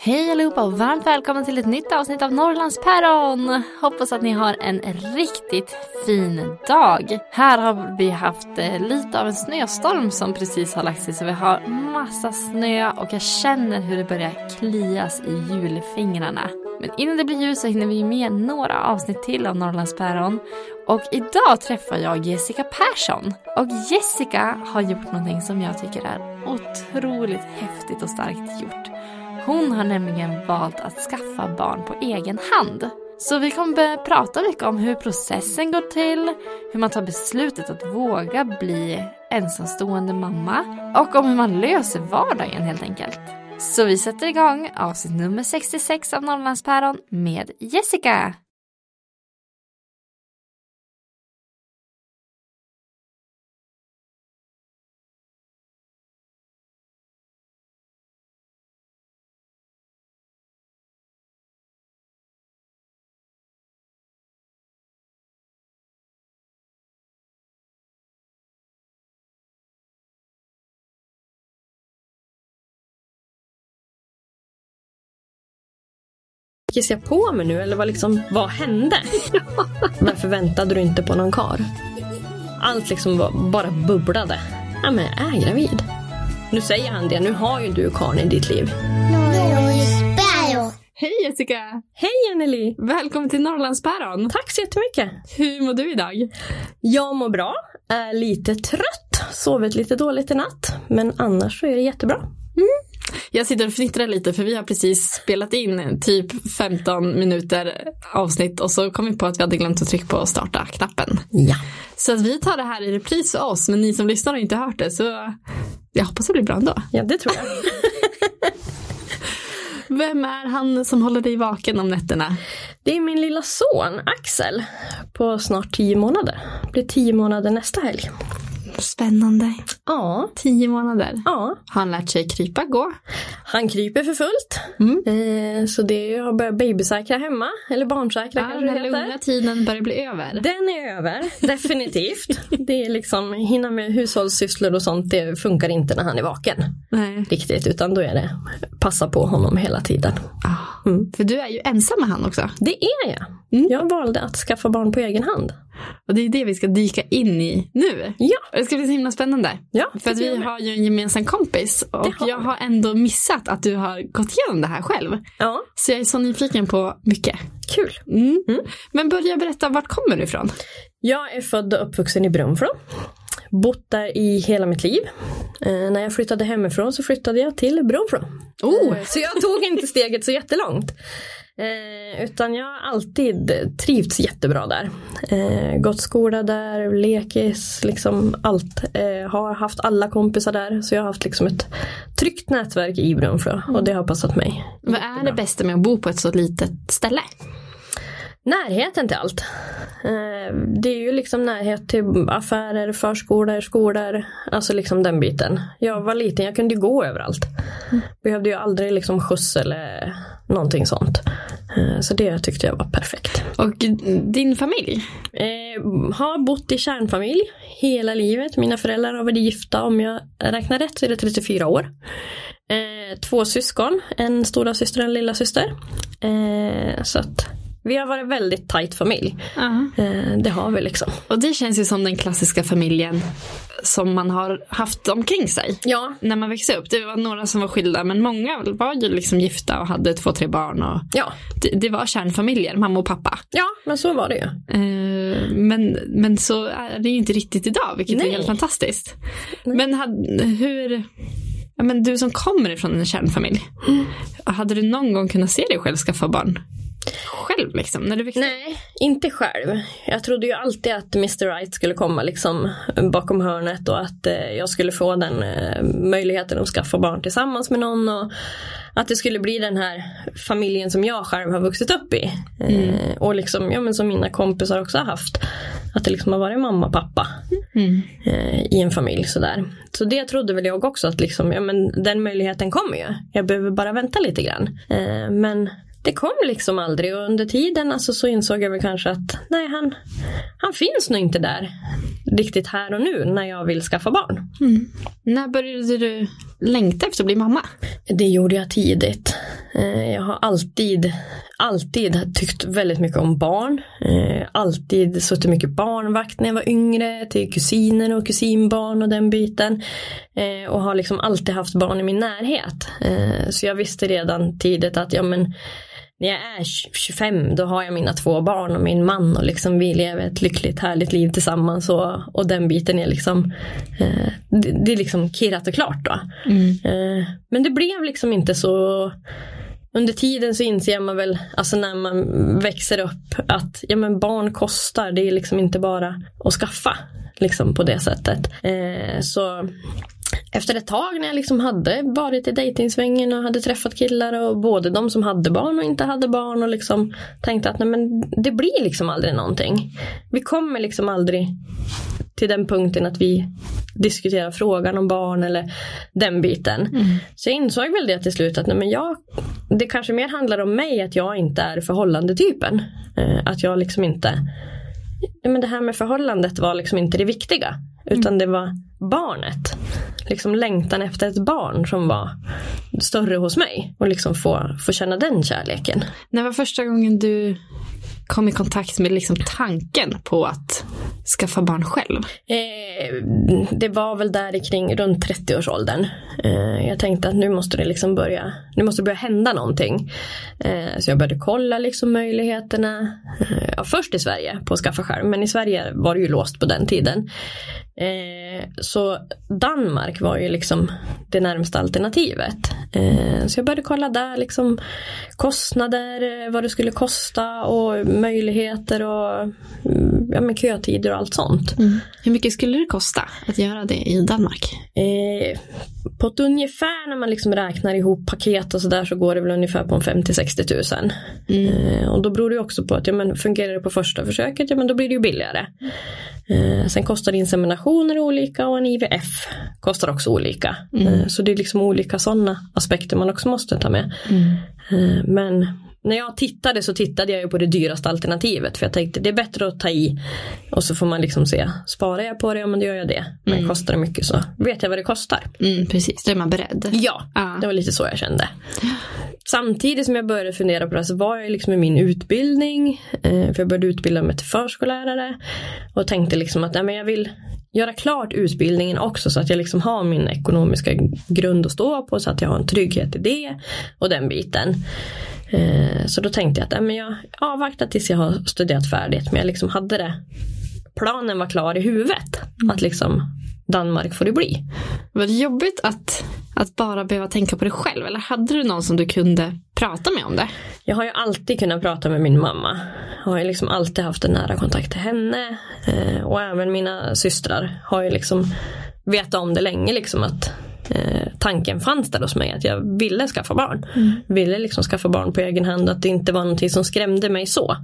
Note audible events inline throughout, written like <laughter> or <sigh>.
Hej allihopa och varmt välkommen till ett nytt avsnitt av Norrlandspäron. Hoppas att ni har en riktigt fin dag. Här har vi haft eh, lite av en snöstorm som precis har lagt sig så vi har massa snö och jag känner hur det börjar klias i julfingrarna. Men innan det blir ljus så hinner vi med några avsnitt till av Norrlandspäron. Och idag träffar jag Jessica Persson. Och Jessica har gjort någonting som jag tycker är otroligt häftigt och starkt gjort. Hon har nämligen valt att skaffa barn på egen hand. Så vi kommer prata mycket om hur processen går till, hur man tar beslutet att våga bli ensamstående mamma och om hur man löser vardagen helt enkelt. Så vi sätter igång avsnitt nummer 66 av Norrlandspäron med Jessica. Kissade jag på mig nu eller vad, liksom, vad hände? <laughs> Varför väntade du inte på någon kar? Allt liksom bara bubblade. Ja men jag är gravid. Nu säger han det, nu har ju du karln i ditt liv. Hej Jessica! Hej Anneli! Välkommen till Norrlandspäron. Tack så jättemycket! Hur mår du idag? Jag mår bra, är lite trött, sovit lite dåligt i natt. Men annars så är det jättebra. Jag sitter och fnittrar lite för vi har precis spelat in typ 15 minuter avsnitt och så kom vi på att vi hade glömt att trycka på starta-knappen. Ja. Så att vi tar det här i repris för oss, men ni som lyssnar har inte hört det så jag hoppas det blir bra ändå. Ja, det tror jag. <laughs> Vem är han som håller dig vaken om nätterna? Det är min lilla son Axel på snart tio månader. Blir tio månader nästa helg. Spännande. Ja, Tio månader. ja. Har han lärt sig krypa, gå? Han kryper för fullt. Mm. Eh, så det har börjat babysäkra hemma. Eller barnsäkra Ja, kanske den det heter. lugna tiden börjar bli över. Den är över, definitivt. <laughs> det är liksom, hinna med hushållssysslor och sånt, det funkar inte när han är vaken. Nej. Riktigt, utan då är det passa på honom hela tiden. Ah. Mm. För du är ju ensam med han också. Det är jag. Mm. Jag valde att skaffa barn på egen hand. Och det är det vi ska dyka in i nu. Ja, Det ska bli så himla spännande. ja För att vi har ju en gemensam kompis och jag har ändå missat att du har gått igenom det här själv. Ja, Så jag är så nyfiken på mycket. kul. Mm. Mm. Men börja berätta, vart kommer du ifrån? Jag är född och uppvuxen i Brunflo. Bott där i hela mitt liv. Eh, när jag flyttade hemifrån så flyttade jag till Brunflo. Oh, Så jag tog inte steget så jättelångt. Eh, utan jag har alltid trivts jättebra där. Eh, gått skola där, lekis, liksom allt. Eh, har haft alla kompisar där. Så jag har haft liksom ett tryggt nätverk i Brunflo och det har passat mig. vad är det bästa med att bo på ett så litet ställe? Närheten till allt. Eh, det är ju liksom närhet till affärer, förskolor, skolor. Alltså liksom den biten. Jag var liten, jag kunde ju gå överallt. Behövde ju aldrig liksom skjuts eller någonting sånt. Eh, så det tyckte jag var perfekt. Och din familj? Eh, har bott i kärnfamilj hela livet. Mina föräldrar har varit gifta. Om jag räknar rätt så är det 34 år. Eh, två syskon, en stora syster och en lilla syster. Eh, så att vi har varit väldigt tajt familj. Eh, det har vi liksom. Och det känns ju som den klassiska familjen som man har haft omkring sig. Ja, När man växte upp. Det var några som var skilda men många var ju liksom gifta och hade två, tre barn. Och ja, det, det var kärnfamiljer, mamma och pappa. ja men så var det ju. Eh, men, men så är det ju inte riktigt idag, vilket Nej. är helt fantastiskt. Men hade, hur... Ja, men du som kommer ifrån en kärnfamilj. Hade du någon gång kunnat se dig själv skaffa barn? Själv liksom, när du växte? Nej, inte själv. Jag trodde ju alltid att Mr Right skulle komma liksom bakom hörnet och att eh, jag skulle få den eh, möjligheten att skaffa barn tillsammans med någon och att det skulle bli den här familjen som jag själv har vuxit upp i. Eh, och liksom, ja men som mina kompisar också har haft. Att det liksom har varit mamma och pappa Mm. eh, i en familj sådär. Så det trodde väl jag också att liksom, ja men den möjligheten kommer ju. Jag behöver bara vänta lite grann. Eh, men det kom liksom aldrig. Och under tiden alltså, så insåg jag väl kanske att nej han, han finns nog inte där riktigt här och nu när jag vill skaffa barn. När började du längta efter att bli mamma? Det gjorde jag tidigt. Eh, Jag har alltid, alltid tyckt väldigt mycket om barn. Eh, Alltid suttit mycket barnvakt när jag var yngre till kusiner och kusinbarn och den biten. Eh, Och har liksom alltid haft barn i min närhet. Så jag visste redan tidigt att ja men när jag är 25 då har jag mina två barn och min man och liksom vi lever ett lyckligt härligt liv tillsammans och, och den biten är liksom eh, det, det är liksom kirrat och klart då. Eh, men det blev liksom inte så under tiden så inser man väl, alltså när man växer upp att ja men barn kostar, det är liksom inte bara att skaffa liksom på det sättet. Eh, så efter ett tag när jag liksom hade varit i dejtingsvängen och hade träffat killar och både de som hade barn och inte hade barn och liksom tänkte att nej men det blir liksom aldrig någonting. Vi kommer liksom aldrig till den punkten att vi diskuterar frågan om barn eller den biten. Så jag insåg väl det till slut att nej men jag, det kanske mer handlar om mig att jag inte är förhållandetypen. Eh, att jag liksom inte men det här med förhållandet var liksom inte det viktiga. Utan det var barnet. Liksom längtan efter ett barn som var större hos mig. Och liksom få, få känna den kärleken. När var första gången du kom i kontakt med liksom tanken på att skaffa barn själv? Eh, det var väl där kring runt 30-årsåldern. Eh, jag tänkte att nu måste det liksom börja, nu måste börja hända någonting. Eh, så jag började kolla liksom möjligheterna. Eh, ja, först i Sverige på att skaffa själv, men i Sverige var det ju låst på den tiden. Eh, så Danmark var ju liksom det närmsta alternativet. Eh, så jag började kolla där liksom kostnader, eh, vad det skulle kosta och möjligheter och mm, ja, men kötider och allt sånt. Hur mycket skulle det kosta att göra det i Danmark? Eh, på ett ungefär när man liksom räknar ihop paket och sådär så går det väl ungefär på en 50-60 tusen. Eh, och då beror det också på att ja, men fungerar det på första försöket, ja men då blir det ju billigare. Eh, sen kostar inseminationer olika och en IVF kostar också olika. Eh, så det är liksom olika sådana aspekter man också måste ta med. Eh, men när jag tittade så tittade jag ju på det dyraste alternativet för jag tänkte det är bättre att ta i och så får man liksom se sparar jag på det, ja men då gör jag det. Men kostar det mycket så vet jag vad det kostar. Mm, precis, då är man beredd. Ja, Ja. det var lite så jag kände. Samtidigt som jag började fundera på det så var jag liksom i min utbildning. Eh, för jag började utbilda mig till förskollärare. Och tänkte liksom att nej, men jag vill göra klart utbildningen också så att jag liksom har min ekonomiska grund att stå på. Så att jag har en trygghet i det och den biten. Eh, så då tänkte jag att äh, men jag avvaktar tills jag har studerat färdigt. Men jag liksom hade det. Planen var klar i huvudet. Att liksom Danmark får det bli. Var det jobbigt att, att bara behöva tänka på det själv? Eller hade du någon som du kunde prata med om det? Jag har ju alltid kunnat prata med min mamma. Jag har ju liksom alltid haft en nära kontakt till henne. Eh, och även mina systrar har ju liksom vetat om det länge liksom att eh, tanken fanns där hos mig att jag ville skaffa barn. Ville liksom skaffa barn på egen hand att det inte var någonting som skrämde mig så.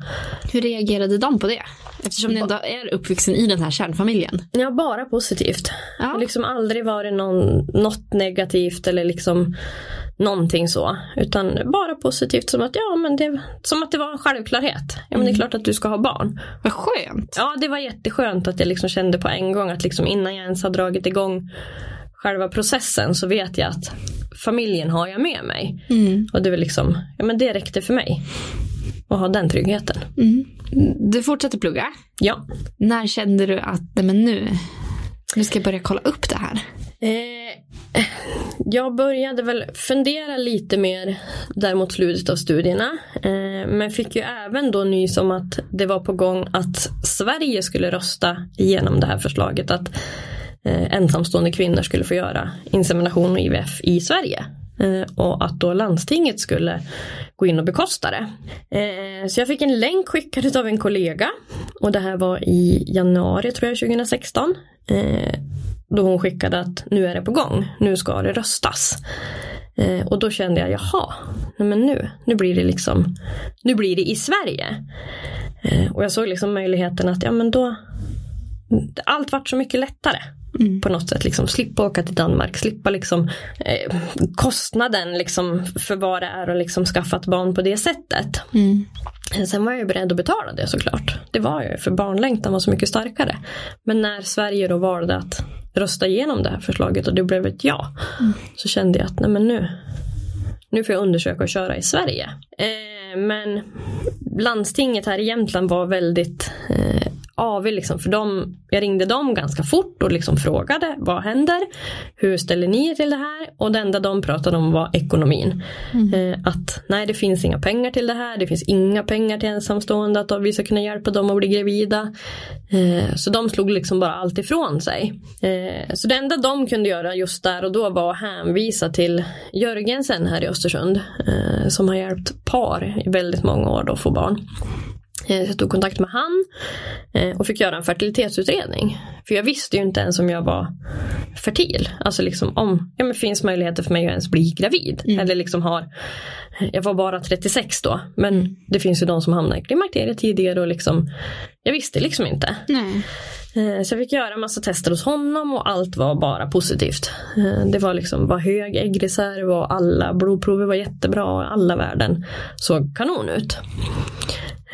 Hur reagerade de på det? Eftersom ni ändå är uppvuxen i den här kärnfamiljen. Ja, bara positivt. Ja. Det har liksom aldrig varit någon, något negativt eller liksom någonting så. Utan bara positivt som att, ja, men det, som att det var en självklarhet. Ja, men det är klart att du ska ha barn. Vad skönt. Ja, det var jätteskönt att jag liksom kände på en gång att liksom innan jag ens har dragit igång själva processen så vet jag att familjen har jag med mig. Och det var liksom, ja men det räckte för mig. och ha den tryggheten. Mm. Du fortsätter plugga. Ja. När kände du att nej men nu, nu ska jag börja kolla upp det här? Eh, jag började väl fundera lite mer där mot slutet av studierna. Eh, men fick ju även då nys om att det var på gång att Sverige skulle rösta igenom det här förslaget att Eh, ensamstående kvinnor skulle få göra insemination och IVF i Sverige. Eh, och att då landstinget skulle gå in och bekosta det. Eh, så jag fick en länk skickad av en kollega och det här var i januari tror jag 2016. Då hon skickade att nu är det på gång, nu ska det röstas. Och då kände jag, jaha, nej men nu, nu blir det liksom, nu blir det i Sverige. Och jag såg liksom möjligheten att, ja men då, allt vart så mycket lättare. Mm. På något sätt liksom slippa åka till Danmark, slippa liksom eh, kostnaden liksom för vad det är att liksom skaffa ett barn på det sättet. Mm. Sen var jag beredd att betala det såklart. Det var jag för barnlängtan var så mycket starkare. Men när Sverige då valde att rösta igenom det här förslaget och det blev ett ja. Mm. Så kände jag att nej men nu, nu får jag undersöka att köra i Sverige. Eh, men landstinget här i Jämtland var väldigt eh, AV liksom, för dem, jag ringde dem ganska fort och liksom frågade vad händer? Hur ställer ni er till det här? Och det enda de pratade om var ekonomin. Mm. Eh, att nej det finns inga pengar till det här, det finns inga pengar till ensamstående att vi ska kunna hjälpa dem att bli gravida. Eh, så de slog liksom bara allt ifrån sig. Eh, så det enda de kunde göra just där och då var att hänvisa till Jörgensen här i Östersund som har hjälpt par i väldigt många år att få barn. Eh, jag tog kontakt med han eh, och fick göra en fertilitetsutredning. För jag visste ju inte ens om jag var fertil. Alltså liksom om ja, men finns möjligheter för mig att ens bli gravid. Mm. Eller liksom har, jag var bara 36 då. Men mm. det finns ju de som hamnar i klimakteriet tidigare och liksom, jag visste liksom inte. Nej. Eh, så jag fick göra massa tester hos honom och allt var bara positivt. Det var liksom var hög äggreserv och alla blodprover var jättebra och alla värden såg kanon ut.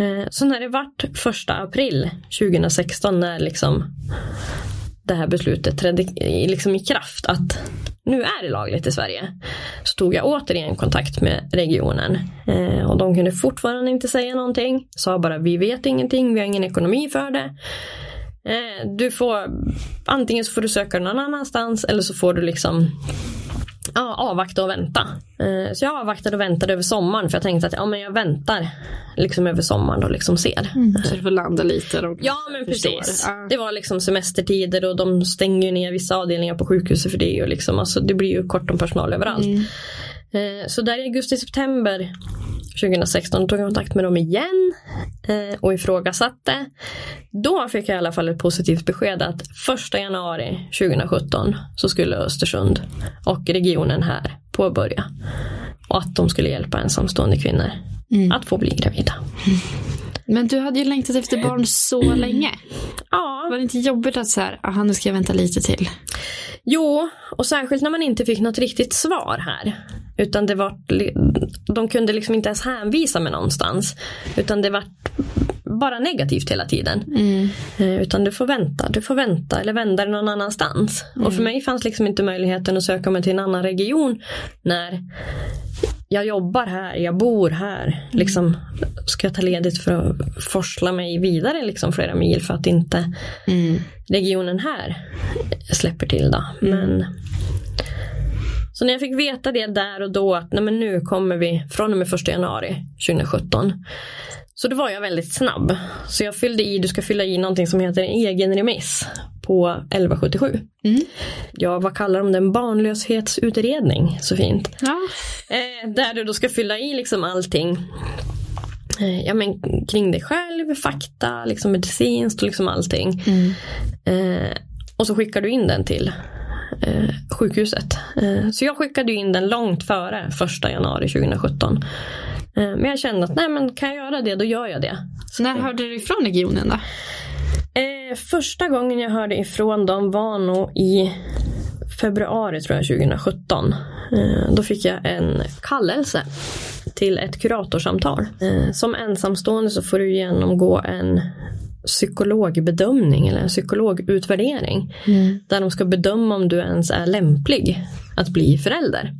Eh, så när det vart första april 2016 när liksom det här beslutet trädde liksom i kraft att nu är det lagligt i Sverige. Så tog jag återigen kontakt med regionen eh, och de kunde fortfarande inte säga någonting. Sa bara vi vet ingenting, vi har ingen ekonomi för det. Eh, du får antingen så får du söka någon annanstans eller så får du liksom ja, avvakta och vänta. Eh, så jag avvaktade och väntade över sommaren för jag tänkte att ja, men jag väntar liksom över sommaren och liksom ser. Mm, så du får landa lite. Och ja men precis. Ja. Det var liksom semestertider och de stänger ner vissa avdelningar på sjukhuset för det. Och liksom, alltså, det blir ju kort om personal överallt. Mm. Eh, så där i augusti-september 2016 tog jag kontakt med dem igen eh, och ifrågasatte. Då fick jag i alla fall ett positivt besked att 1 januari 2017 så skulle Östersund och regionen här påbörja. Och att de skulle hjälpa ensamstående kvinnor mm. att få bli gravida. Men du hade ju längtat efter barn så länge. Ja. Var det inte jobbigt att så här, aha, nu ska jag vänta lite till? Jo, och särskilt när man inte fick något riktigt svar här. Utan det var, de kunde liksom inte ens hänvisa mig någonstans. Utan det var bara negativt hela tiden. Mm. Eh, utan du får vänta, du får vänta eller vända dig någon annanstans. Mm. Och för mig fanns liksom inte möjligheten att söka mig till en annan region när jag jobbar här, jag bor här. Mm. Liksom, ska jag ta ledigt för att forsla mig vidare liksom flera mil för att inte mm. regionen här släpper till. Då. Mm. Men, så när jag fick veta det där och då att nej men nu kommer vi från och med 1 januari 2017 så då var jag väldigt snabb. Så jag fyllde i, du ska fylla i någonting som heter en egen remiss på 1177. Mm. Ja, vad kallar de den? Barnlöshetsutredning, så fint. Ja. Eh, där du då ska fylla i liksom allting. Eh, ja, men kring dig själv, fakta, liksom medicinskt och liksom allting. Mm. Eh, och så skickar du in den till eh, sjukhuset. Eh, så jag skickade in den långt före första januari 2017. Eh, men jag kände att nej men kan jag göra det då gör jag det. Så När hörde du ifrån regionen då? Eh, första gången jag hörde ifrån dem var nog i februari tror jag 2017. Eh, då fick jag en kallelse till ett kuratorsamtal. Eh, som ensamstående så får du genomgå en psykologbedömning eller en psykologutvärdering. Mm. Där de ska bedöma om du ens är lämplig att bli förälder.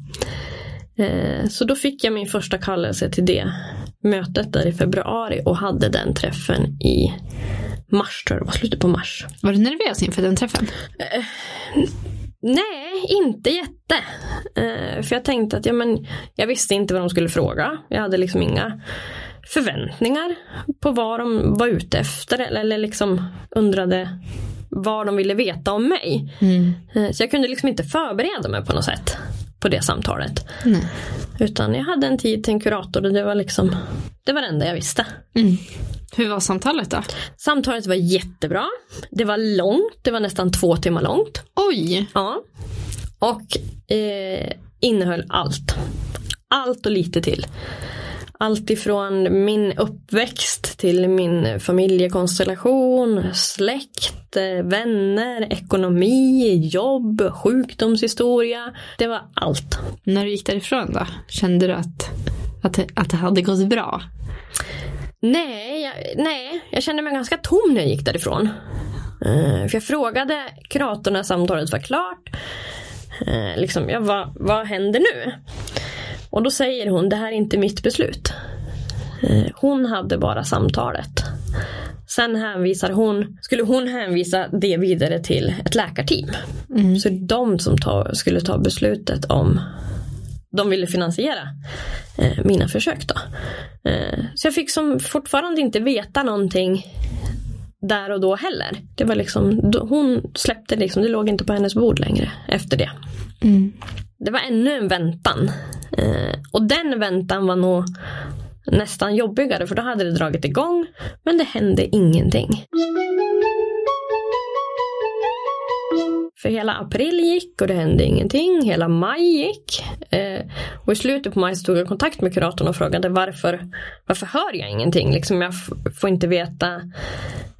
Eh, så då fick jag min första kallelse till det mötet där i februari och hade den träffen i mars tror jag det var, slutet på mars. Var du nervös inför den träffen? Nej, inte jätte. Eh, för jag tänkte att ja, men, jag visste inte vad de skulle fråga. Jag hade liksom inga förväntningar på vad de var ute efter eller, eller liksom undrade vad de ville veta om mig. Eh, så jag kunde liksom inte förbereda mig på något sätt på det samtalet. Nej. Utan jag hade en tid till en kurator och det var liksom det var det enda jag visste. Mm. Hur var samtalet då? Samtalet var jättebra. Det var långt, det var nästan två timmar långt. Oj! Ja. Och eh, innehöll allt. Allt och lite till. Allt ifrån min uppväxt till min familjekonstellation, släkt, vänner, ekonomi, jobb, sjukdomshistoria. Det var allt. När du gick därifrån då? Kände du att, att, att det hade gått bra? Nej jag, nej, jag kände mig ganska tom när jag gick därifrån. Eh, för jag frågade kuratorn när samtalet var klart. Eh, liksom, ja, vad, vad händer nu? Och då säger hon, det här är inte mitt beslut. Eh, hon hade bara samtalet. Sen hänvisar hon, skulle hon hänvisa det vidare till ett läkarteam. Så det är de som ta, skulle ta beslutet om de ville finansiera eh, mina försök då. Eh, så jag fick som fortfarande inte veta någonting där och då heller. Det var liksom, hon släppte liksom, det låg inte på hennes bord längre efter det. Det var ännu en väntan. Eh, och den väntan var nog nästan jobbigare för då hade det dragit igång men det hände ingenting. För hela april gick och det hände ingenting. Hela maj gick. Eh, och i slutet på maj så tog jag kontakt med kuratorn och frågade varför, varför hör jag ingenting? Liksom jag får inte veta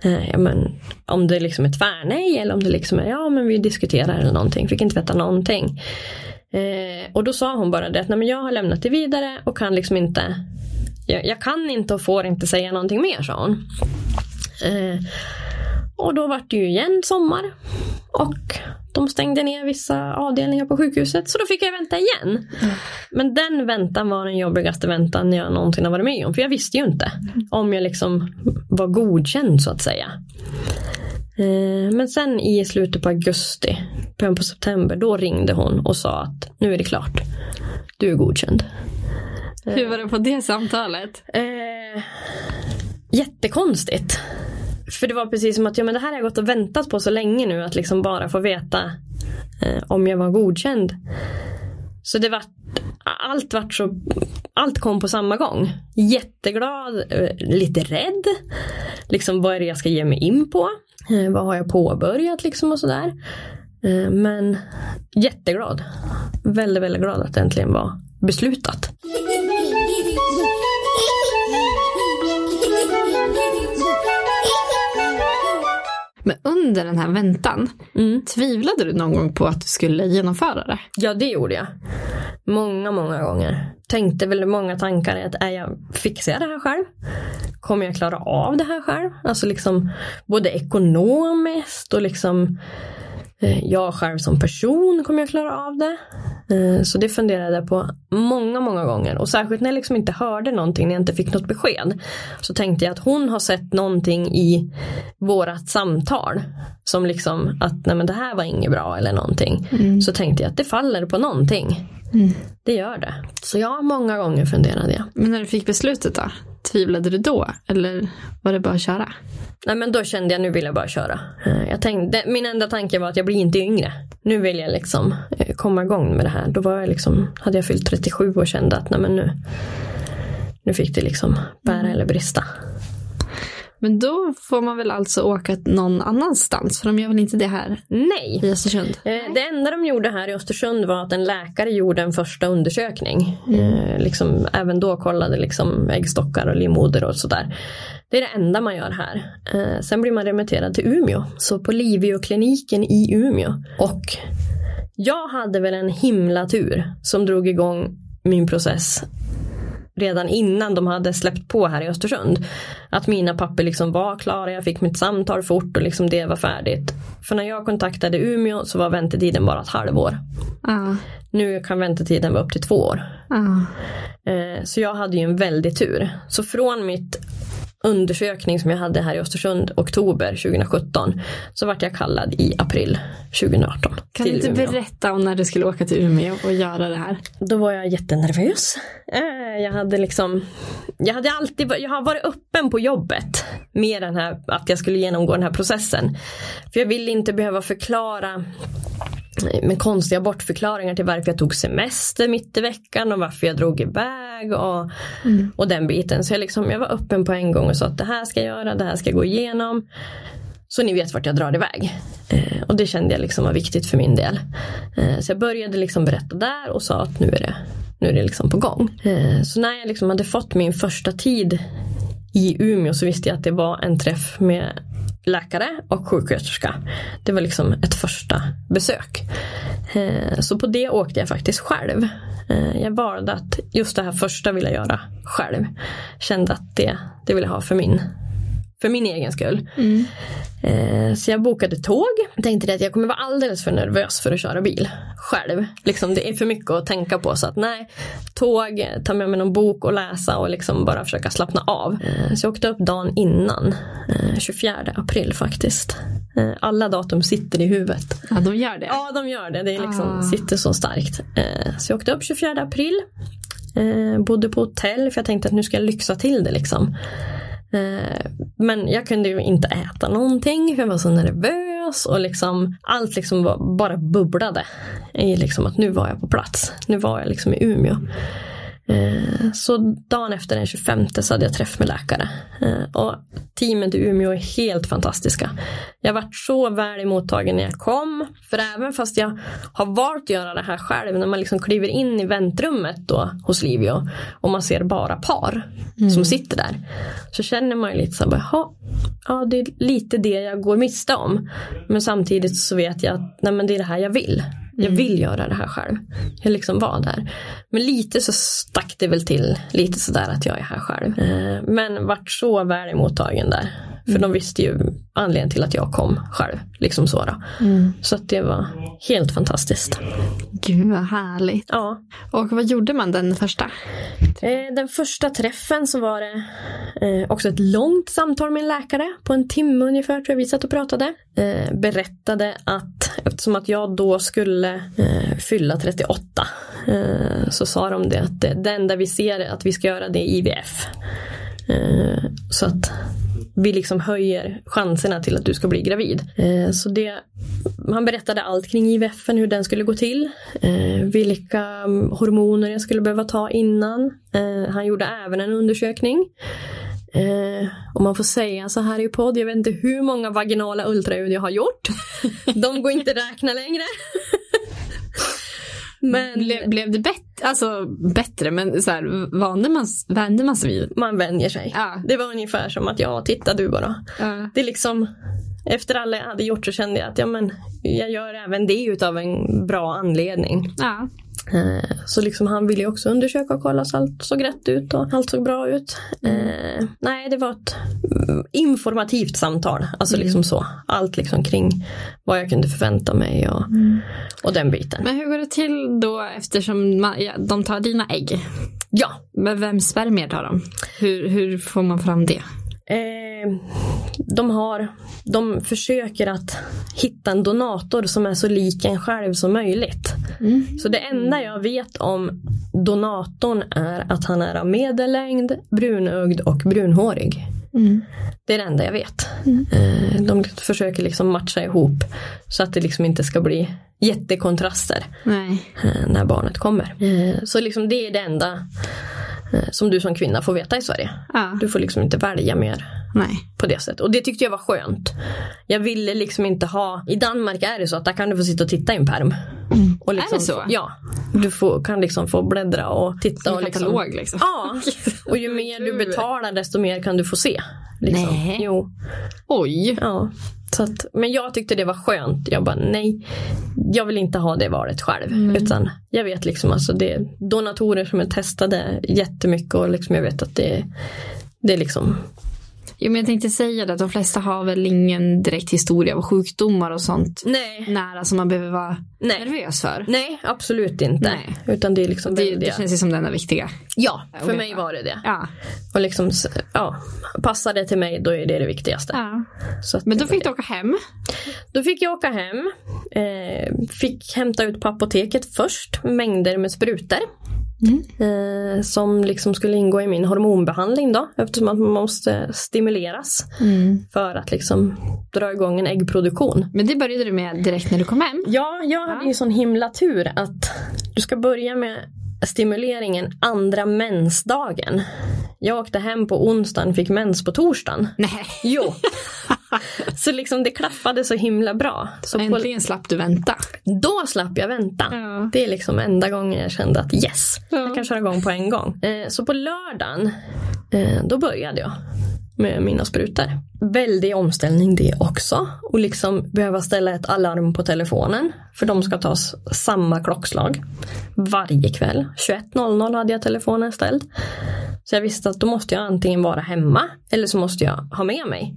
eh, ja, men, om det liksom är tvärnej eller om det liksom är ja men vi diskuterar eller någonting. Fick inte veta någonting. Eh, och då sa hon bara det att Nej, men jag har lämnat det vidare och kan liksom inte jag, jag kan inte och får inte säga någonting mer sa hon. Eh, och då var det ju igen sommar. Och de stängde ner vissa avdelningar på sjukhuset. Så då fick jag vänta igen. Men den väntan var den jobbigaste väntan jag någonsin har varit med om. För jag visste ju inte om jag liksom var godkänd så att säga. Eh, Men sen i slutet på augusti, början på september, då ringde hon och sa att nu är det klart. Du är godkänd. Hur var det på det samtalet? Eh, jättekonstigt. För det var precis som att ja, men det här har jag gått och väntat på så länge nu att liksom bara få veta eh, om jag var godkänd. Så det var allt vart så allt kom på samma gång. Jätteglad, eh, lite rädd. Liksom vad är det jag ska ge mig in på? Eh, vad har jag påbörjat liksom och sådär. Eh, men jätteglad. Väldigt, väldigt glad att det äntligen var beslutat. Men under den här väntan, Mm. tvivlade du någon gång på att du skulle genomföra det? Ja, det gjorde jag. Många, många gånger. Tänkte väl många tankar i att är jag, fixar jag det här själv? Kommer jag klara av det här själv? Alltså liksom både ekonomiskt och liksom jag själv som person, kommer jag klara av det? Eh, Så det funderade jag på många, många gånger. Och särskilt när jag liksom inte hörde någonting, när jag inte fick något besked. Så tänkte jag att hon har sett någonting i vårat samtal. Som liksom att nej men det här var inget bra eller någonting. Så tänkte jag att det faller på någonting. Det gör det. Så ja, många gånger funderade jag. Men när du fick beslutet då? Tvivlade du då? Eller var det bara att köra? Nej men då kände jag nu vill jag bara köra. Eh, Jag tänkte, min enda tanke var att jag blir inte yngre. Nu vill jag liksom eh, komma igång med det här. Då var jag liksom, hade jag fyllt 37 och kände att nej men nu, nu fick det liksom bära eller brista. Men då får man väl alltså åka någon annanstans? För de gör väl inte det här Nej, i Östersund? Eh, Det enda de gjorde här i Östersund var att en läkare gjorde en första undersökning. Eh, liksom, även då kollade liksom äggstockar och livmoder och sådär. Det är det enda man gör här. Eh, sen blir man remitterad till Umeå. Så på Livio-kliniken i Umeå. Och jag hade väl en himla tur som drog igång min process redan innan de hade släppt på här i Östersund. Att mina papper liksom var klara, jag fick mitt samtal fort och liksom det var färdigt. För när jag kontaktade Umeå så var väntetiden bara ett halvår. Ja. Nu kan väntetiden vara upp till två år. Ah. Så jag hade ju en väldig tur. Så från mitt undersökning som jag hade här i Östersund oktober 2017 så vart jag kallad i april 2018 Kan du inte Umeå. berätta om när du skulle åka till Umeå och göra det här? Då var jag jättenervös. Eh, Jag hade liksom, jag hade alltid, jag har varit öppen på jobbet med den här, att jag skulle genomgå den här processen. För jag ville inte behöva förklara med konstiga bortförklaringar till varför jag tog semester mitt i veckan och varför jag drog iväg och, och den biten. Så jag, liksom, jag var öppen på en gång och sa att det här ska jag göra, det här ska jag gå igenom. Så ni vet vart jag drar iväg. Eh, och det kände jag liksom var viktigt för min del. Eh, så jag började liksom berätta där och sa att nu är det, nu är det liksom på gång. Eh, så när jag liksom hade fått min första tid i Umeå så visste jag att det var en träff med läkare och sjuksköterska. Det var liksom ett första besök. Eh, så på det åkte jag faktiskt själv. Eh, jag valde att just det här första vill jag göra själv. Kände att det, det vill jag ha för min, för min egen skull. Eh, Så jag bokade tåg. Tänkte att jag kommer vara alldeles för nervös för att köra bil själv. Liksom, det är för mycket att tänka på så att nej, tåg, ta med mig någon bok och läsa och liksom bara försöka slappna av. Eh, Så jag åkte upp dagen innan, eh, 24 april faktiskt. Eh, Alla datum sitter i huvudet. Ja, de gör det. Ja, de gör det. Det är liksom, Ah. sitter så starkt. Eh, Så jag åkte upp 24 april. Eh, bodde på hotell för jag tänkte att nu ska jag lyxa till det liksom. Eh, men jag kunde ju inte äta någonting jag var så nervös och liksom allt liksom bara bubblade. I liksom att nu var jag på plats. Nu var jag liksom i Umeå. Eh, Så dagen efter den 25 så hade jag träff med läkare. Eh, Och teamet i Umeå är helt fantastiska. Jag varit så väl mottagen när jag kom. För även fast jag har valt att göra det här själv, när man liksom kliver in i väntrummet då hos Livio och man ser bara par som sitter där. Så känner man ju lite så här, bara, "Jaha, ja det är lite det jag går miste om. Men samtidigt så vet jag att nej, men det är det här jag vill. Jag vill göra det här själv. Jag liksom var där. Men lite så stack det väl till lite sådär att jag är här själv. Eh, Men vart så väl emottagen där. För de visste ju anledningen till att jag kom själv. Liksom så då. Så att det var helt fantastiskt. Gud vad härligt. Ja. Och vad gjorde man den första? Eh, Den första träffen så var det eh, också ett långt samtal med en läkare på en timme ungefär tror jag vi satt och pratade. Eh, Berättade att eftersom att jag då skulle fylla 38 eh, så sa de det att det, enda vi ser är att vi ska göra det i IVF. Så att vi liksom höjer chanserna till att du ska bli gravid. Eh, Så det, han berättade allt kring IVF, hur den skulle gå till, eh, vilka mm, hormoner jag skulle behöva ta innan. Eh, Han gjorde även en undersökning. Eh, om man får säga så här i podd, jag vet inte hur många vaginala ultraljud jag har gjort. De går inte att räkna längre. <laughs> Men Ble, blev det bättre? Alltså bättre, men så här, vande man, vände man sig vid? man vänjer sig. Ja. Det var ungefär som att ja, titta du bara. Ja. Det är liksom efter alla jag hade gjort så kände jag att ja, men, jag gör även det utav en bra anledning. ja. Eh, Så liksom han ville ju också undersöka och kolla så allt såg rätt ut och allt såg bra ut. Eh, nej, det var ett mm, informativt samtal. Alltså liksom så. Allt liksom kring vad jag kunde förvänta mig och, och den biten. Men hur går det till då eftersom man, ja, de tar dina ägg? Ja, Men vems spermier tar de? Hur, hur får man fram det? Eh, de har, de försöker att hitta en donator som är så lik en själv som möjligt. Så det enda jag vet om donatorn är att han är av medellängd, brunögd och brunhårig. Det är det enda jag vet. Eh, de försöker liksom matcha ihop så att det liksom inte ska bli jättekontraster Nej. eh, när barnet kommer. Eh, så liksom det är det enda eh, som du som kvinna får veta i Sverige. Ja. Du får liksom inte välja mer Nej. på det sättet. Och det tyckte jag var skönt. Jag ville liksom inte ha, i Danmark är det så att där kan du få sitta och titta i en pärm. Och liksom, Är det så? Ja. Du får, kan liksom få bläddra och titta. Och liksom, katalog liksom. Ja, och ju <laughs> mer du betalar desto mer kan du få se. Liksom. Nej. Jo, Oj. ja. Så att, men jag tyckte det var skönt. Jag bara nej, jag vill inte ha det valet själv. Utan jag vet liksom alltså det är donatorer som är testade jättemycket och liksom jag vet att det, det är liksom Jo, men jag tänkte säga det att de flesta har väl ingen direkt historia av sjukdomar och sånt Nej, nära som man behöver vara Nej. nervös för. nej absolut inte. Nej. Utan det är liksom Det, väldiga... det känns ju som det enda viktiga. Ja, för mig var det det. Ja. Och liksom, ja, passar det till mig då är det det viktigaste. ja. Så att Men då fick du åka hem. Då fick jag åka hem. Eh, fick hämta ut på apoteket först mängder med sprutor. Eh, som liksom skulle ingå i min hormonbehandling då eftersom att man måste stimuleras för att liksom dra igång en äggproduktion. Men det började du med direkt när du kom hem. Ja, jag hade ju sån himla tur att du ska börja med stimuleringen andra mensdagen. Jag åkte hem på onsdagen, fick mens på torsdagen. Nej. Jo. <laughs> så liksom det klaffade så himla bra. Så på, Äntligen slapp du vänta. då slapp jag vänta. Ja. Det är liksom enda gången jag kände att yes, Ja. jag kan köra igång på en gång. Eh, så på lördagen, eh, då började jag med mina sprutor. Väldig omställning det också. Och liksom behöva ställa ett alarm på telefonen. För de ska tas samma klockslag. Varje kväll. 21.00 hade jag telefonen ställd. Så jag visste att då måste jag antingen vara hemma eller så måste jag ha med mig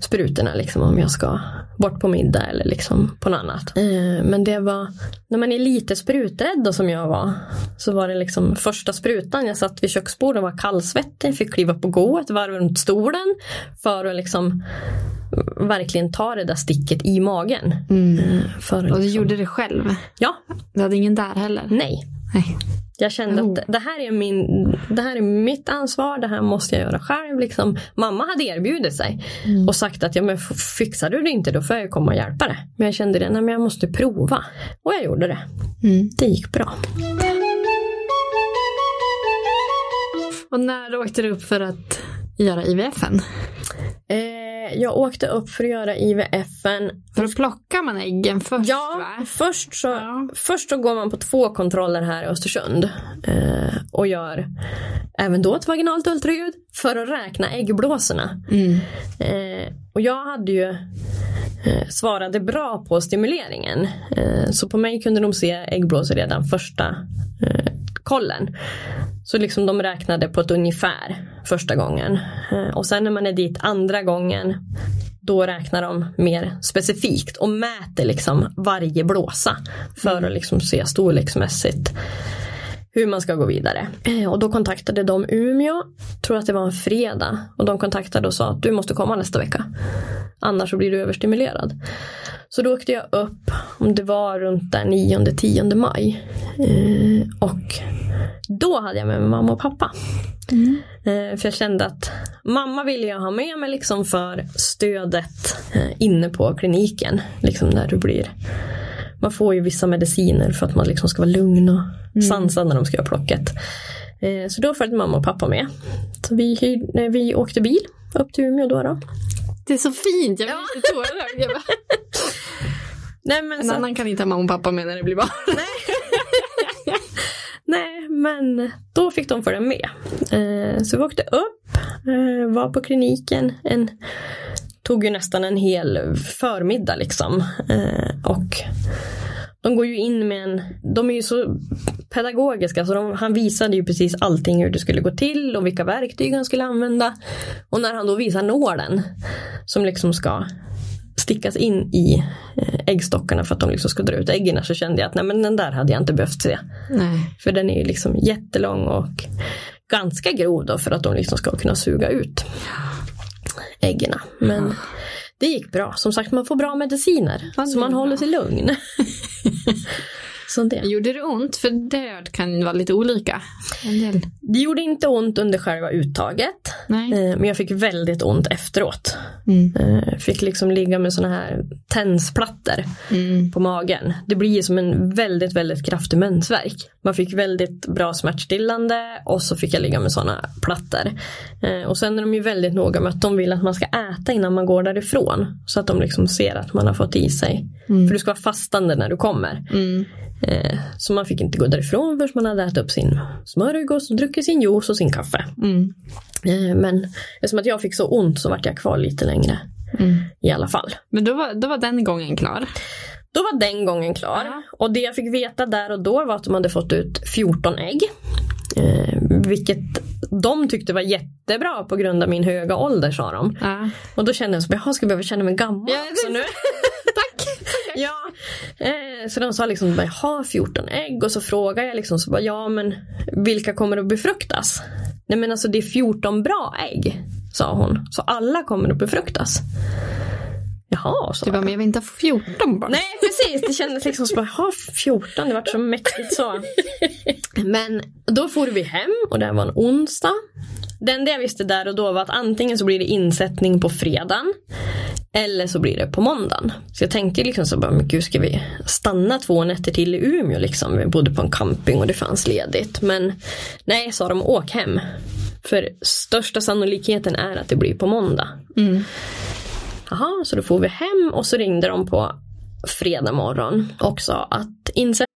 sprutorna liksom om jag ska bort på middag eller liksom på något annat. Eh, men det var, när man är lite spruträdd då som jag var, så var det liksom första sprutan, jag satt vid köksbordet och var kallsvettig, fick kliva upp och gå ett varv runt stolen för att liksom verkligen ta det där sticket i magen. Eh, För att Och du liksom, gjorde det själv. Ja, Du hade ingen där heller. nej. Nej. Jag kände Oh. att det här, är min, det här är mitt ansvar, det här måste jag göra själv. Liksom. Mamma hade erbjudit sig och sagt att ja, men fixar du det inte då får jag komma och hjälpa dig. Men jag kände det, nej, men jag måste prova. Och jag gjorde det. Mm. Det gick bra. Och när åkte du upp för att göra IVFen? Eh, jag åkte upp för att göra IVFen. För då plockar man äggen först Ja, va? först så, Ja. först så går man på två kontroller här i Östersund eh, och gör även då ett vaginalt ultraljud för att räkna äggblåsorna. Mm. Eh, och jag hade ju eh, svarade bra på stimuleringen. Eh, så på mig kunde de se äggblåsor redan första eh, kollen. Så liksom de räknade på ett ungefär första gången. Eh, och sen när man är dit andra gången då räknar de mer specifikt och mäter liksom varje blåsa för att liksom se storleksmässigt hur man ska gå vidare. Eh, Och då kontaktade de Umeå, tror att det var en fredag. Och de kontaktade och sa att du måste komma nästa vecka. Annars så blir du överstimulerad. Så då åkte jag upp, om det var runt där 9-10 maj. Eh, och då hade jag med mig mamma och pappa. Eh, för jag kände att mamma ville jag ha med mig liksom för stödet eh, inne på kliniken. Liksom när du blir man får ju vissa mediciner för att man liksom ska vara lugn och sansad när de ska göra plocket. Eh, så då följde mamma och pappa med. Så vi, vi åkte bil upp till Umeå då. då. Det är så fint, jag blir lite tårögd. Nej, men En så, annan kan inte ha mamma och pappa med när det blir barn. nej <laughs> Nej, men då fick de följa med. Eh, så vi åkte upp, eh, var på kliniken. En, tog ju nästan en hel förmiddag liksom. Eh, och de går ju in med en, de är ju så pedagogiska så de, han visade ju precis allting hur det skulle gå till och vilka verktyg han skulle använda. Och när han då visar nålen som liksom ska stickas in i eh, äggstockarna för att de liksom ska dra ut äggen så kände jag att nej men den där hade jag inte behövt se. Nej. För den är ju liksom jättelång och ganska grov då för att de liksom ska kunna suga ut äggen. Men det gick bra. Som sagt man får bra mediciner Ja, så man bra. håller sig lugn. <laughs> så det. Gjorde det ont? För död kan vara lite olika. Det gjorde inte ont under själva uttaget. Nej. eh, Men jag fick väldigt ont efteråt. Mm. Eh, Fick liksom ligga med såna här tensplattor Mm. på magen. Det blir som en väldigt, väldigt kraftig mensvärk. Man fick väldigt bra smärtstillande och så fick jag ligga med sådana plattor. Eh, och sen är de ju väldigt noga med att de vill att man ska äta innan man går därifrån. Så att de liksom ser att man har fått i sig. För du ska vara fastande när du kommer. Mm. Eh, så man fick inte gå därifrån förrän man hade ätit upp sin smörgås, druckit sin juice och sin kaffe. Mm. Eh, men eftersom att jag fick så ont så vart jag kvar lite längre. Mm. I alla fall. Men då var, då var den gången klar. Då var den gången klar. Ja. Och det jag fick veta där och då var att de hade fått ut 14 ägg. Eh, vilket de tyckte var jättebra på grund av min höga ålder sa de. Ja. Och då kände jag så jag ska behöva känna mig gammal Ja, också nu. <laughs> Tack! <laughs> ja. Eh, så de sa liksom, jag har 14 ägg och så frågade jag liksom, så bara, ja men vilka kommer att befruktas? Nej men alltså det är 14 bra ägg, sa hon. Så alla kommer att befruktas. Jaha, så. Du bara, men jag vill inte ha 14 barn. Nej precis, det kändes liksom som att ha 14, det var så mäktigt så. Men då for vi hem och det var en onsdag. Det enda jag visste där och då var att antingen så blir det insättning på fredagen eller så blir det på måndagen. Så jag tänkte liksom så bara, men gud ska vi stanna två nätter till i Umeå liksom? Vi bodde på en camping och det fanns ledigt. Men nej, sa de, åk hem. För största sannolikheten är att det blir på måndag. Jaha, så då får vi hem och så ringde de på fredag morgon och sa att insättning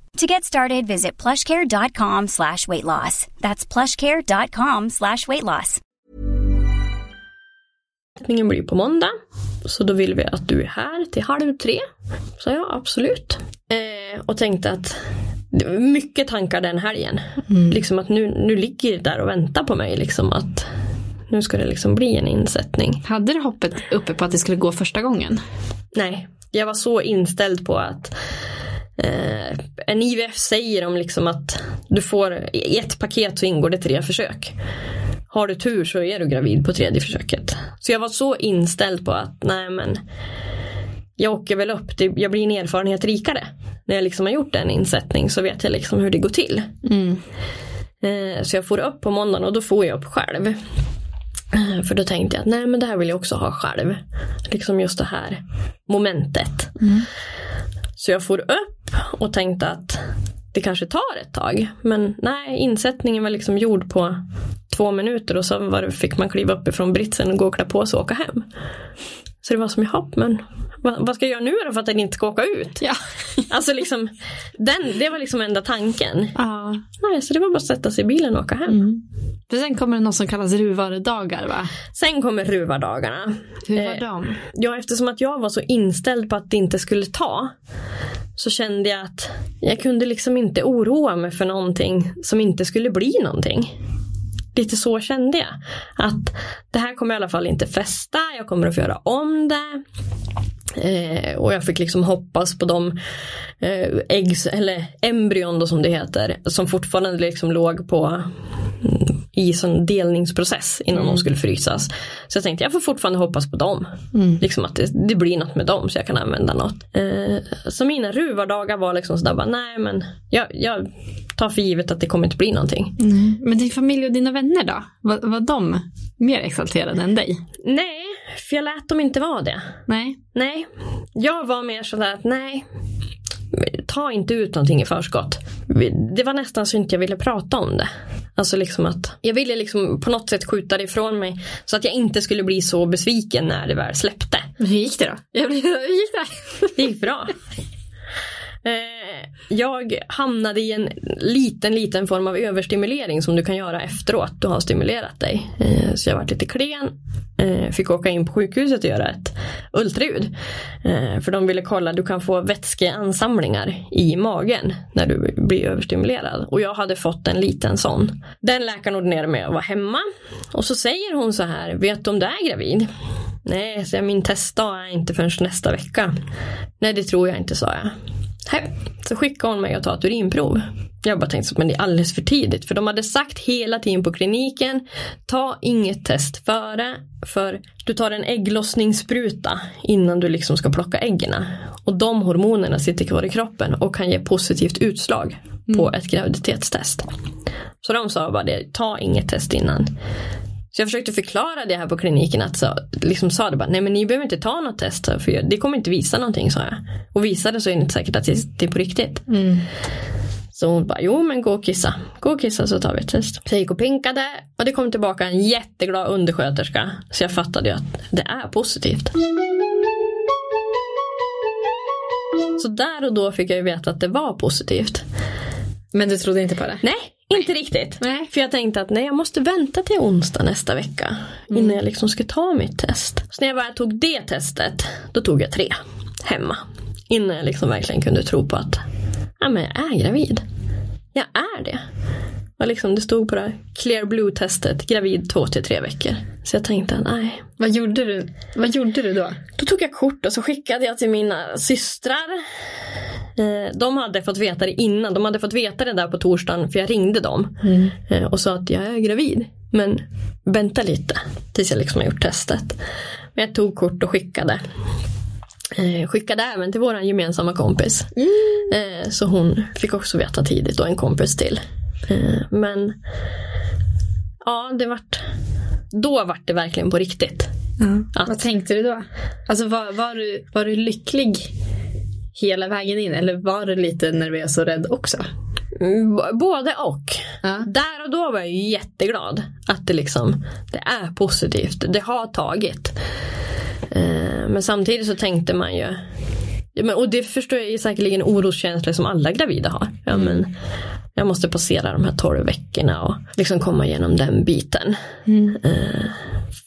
To get started, visit plushcare.com slash weight loss. That's plushcare.com slash weight loss. Blir på måndag. Så då vill vi att du är här till halv tre. Så ja, absolut. Eh, och tänkte att det var mycket tankar den helgen. Liksom att nu, nu ligger det där och väntar på mig. Liksom att nu ska det liksom bli en insättning. Hade du hoppet uppe på att det skulle gå första gången? Nej, jag var så inställd på att eh, en IVF säger om liksom att du får i ett paket så ingår det tre försök. Har du tur så är du gravid på tredje försöket. Så jag var så inställd på att nej men jag åker väl upp, jag blir en erfarenhet rikare. När jag liksom har gjort en insättning så vet jag liksom hur det går till. Eh, så jag får upp på måndagen och då får jag upp själv. Eh, För då tänkte jag att nej men det här vill jag också ha själv. Liksom just det här momentet. Så jag får upp och tänkte att det kanske tar ett tag. Men nej, insättningen var liksom gjord på två minuter och så var det, fick man kliva upp ifrån britsen och gå och klä på sig och åka hem. Så det var som, jaha, men vad, vad ska jag göra nu då för att den inte ska åka ut? Ja. Alltså liksom, den, det var liksom enda tanken. ja. Nej, så det var bara att sätta sig i bilen och åka hem. För sen kommer det något som kallas ruvardagar va? Sen kommer ruvardagarna. Hur var Eh, de? Ja, eftersom att jag var så inställd på att det inte skulle ta så kände jag att jag kunde liksom inte oroa mig för någonting som inte skulle bli någonting. Lite så kände jag. Att det här kommer i alla fall inte fästa, jag kommer att få göra om det. Eh, och jag fick liksom hoppas på de eh, äggs, eller embryon då som det heter, som fortfarande liksom låg på mm, i sån delningsprocess innan de skulle frysas. Så jag tänkte jag får fortfarande hoppas på dem. Liksom att det, det blir något med dem så jag kan använda något. Eh, så mina ruvardagar var liksom sådär bara, nej men jag, jag tar för givet att det kommer inte bli någonting. Men din familj och dina vänner då? Var, var de mer exalterade än dig? Nej, för jag lät dem inte vara det. Nej. Nej, jag var mer sådär att nej, ta inte ut någonting i förskott. Det var nästan så inte jag ville prata om det. Alltså liksom att jag ville liksom på något sätt skjuta det ifrån mig så att jag inte skulle bli så besviken när det väl släppte. Men hur gick det då? Jag blev, hur gick det? Det gick bra. Eh, jag hamnade i en liten, liten form av överstimulering som du kan göra efteråt du har stimulerat dig. Eh, så jag var lite klen, eh, fick åka in på sjukhuset och göra ett ultraljud. För de ville kolla, du kan få vätskeansamlingar i magen när du blir överstimulerad. Och jag hade fått en liten sån. Den läkaren ordinerade mig att vara hemma. Och så säger hon så här, vet du om du är gravid? Nej, så min testdag är inte förrän nästa vecka. Nej, det tror jag inte, sa jag. Nej. Så skickade hon mig att ta ett urinprov. Jag bara tänkte men det är alldeles för tidigt. För de hade sagt hela tiden på kliniken, ta inget test före. För du tar en ägglossningsspruta innan du liksom ska plocka äggen. Och de hormonerna sitter kvar i kroppen och kan ge positivt utslag på ett graviditetstest. Så de sa bara det, ta inget test innan. Så jag försökte förklara det här på kliniken att så, liksom sa det bara, nej men ni behöver inte ta något test för det kommer inte visa någonting sa jag. Och visade så är det inte säkert att det är på riktigt. Så hon bara, jo men gå och kissa. Gå och kissa så tar vi ett test. Så jag gick och pinkade och det kom tillbaka en jätteglad undersköterska. Så jag fattade ju att det är positivt. Så där och då fick jag ju veta att det var positivt. Men du trodde inte på det? Nej, inte riktigt. Nej. För jag tänkte att nej, jag måste vänta till onsdag nästa vecka. Innan jag liksom ska ta mitt test. Så när jag väl tog det testet, då tog jag tre hemma. Innan jag liksom verkligen kunde tro på att ja, men jag är gravid. Jag är det. Och liksom det stod på det här clear blue testet, gravid två till tre veckor. Så jag tänkte, nej. Vad gjorde du, vad gjorde du då? Då tog jag kort och så skickade jag till mina systrar. Eh, De hade fått veta det innan. De hade fått veta det där på torsdagen för jag ringde dem. eh, Och sa att jag är gravid. Men vänta lite tills jag liksom har gjort testet. Men jag tog kort och skickade. Eh, skickade även till våran gemensamma kompis. Eh, så hon fick också veta tidigt och en kompis till. Eh, men ja, det vart då vart det verkligen på riktigt. Att- Vad tänkte du då? Alltså var, var, du, var du lycklig hela vägen in eller var du lite nervös och rädd också? Mm, Både och. Ja. Där och då var jag jätteglad att det liksom det är positivt. Det har tagit. Eh, Men samtidigt så tänkte man ju ja, men, och det förstår jag är säkerligen oroskänslor som alla gravida har. Ja, men jag måste passera de här 12 veckorna och liksom komma igenom den biten. Eh,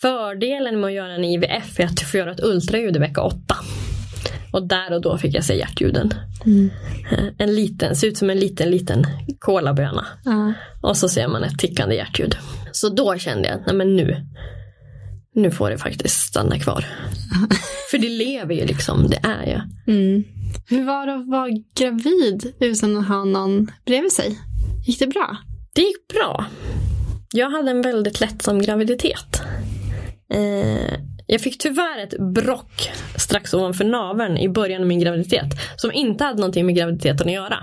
Fördelen med att göra en IVF är att du får göra ett ultraljud i vecka 8. Och där och då fick jag se hjärtljuden. Eh, En liten, ser ut som en liten, liten kolaböna. Ja. Och så ser man ett tickande hjärtljud. Så då kände jag, nej men nu, nu får det faktiskt stanna kvar. <laughs> För det lever ju liksom, det är ju. Mm. Hur var det att vara gravid utan att ha någon bredvid sig? Gick det bra? Det gick bra. Jag hade en väldigt lättsam graviditet. Eh, jag fick tyvärr ett brock strax ovanför naveln i början av min graviditet. Som inte hade någonting med graviditeten att göra.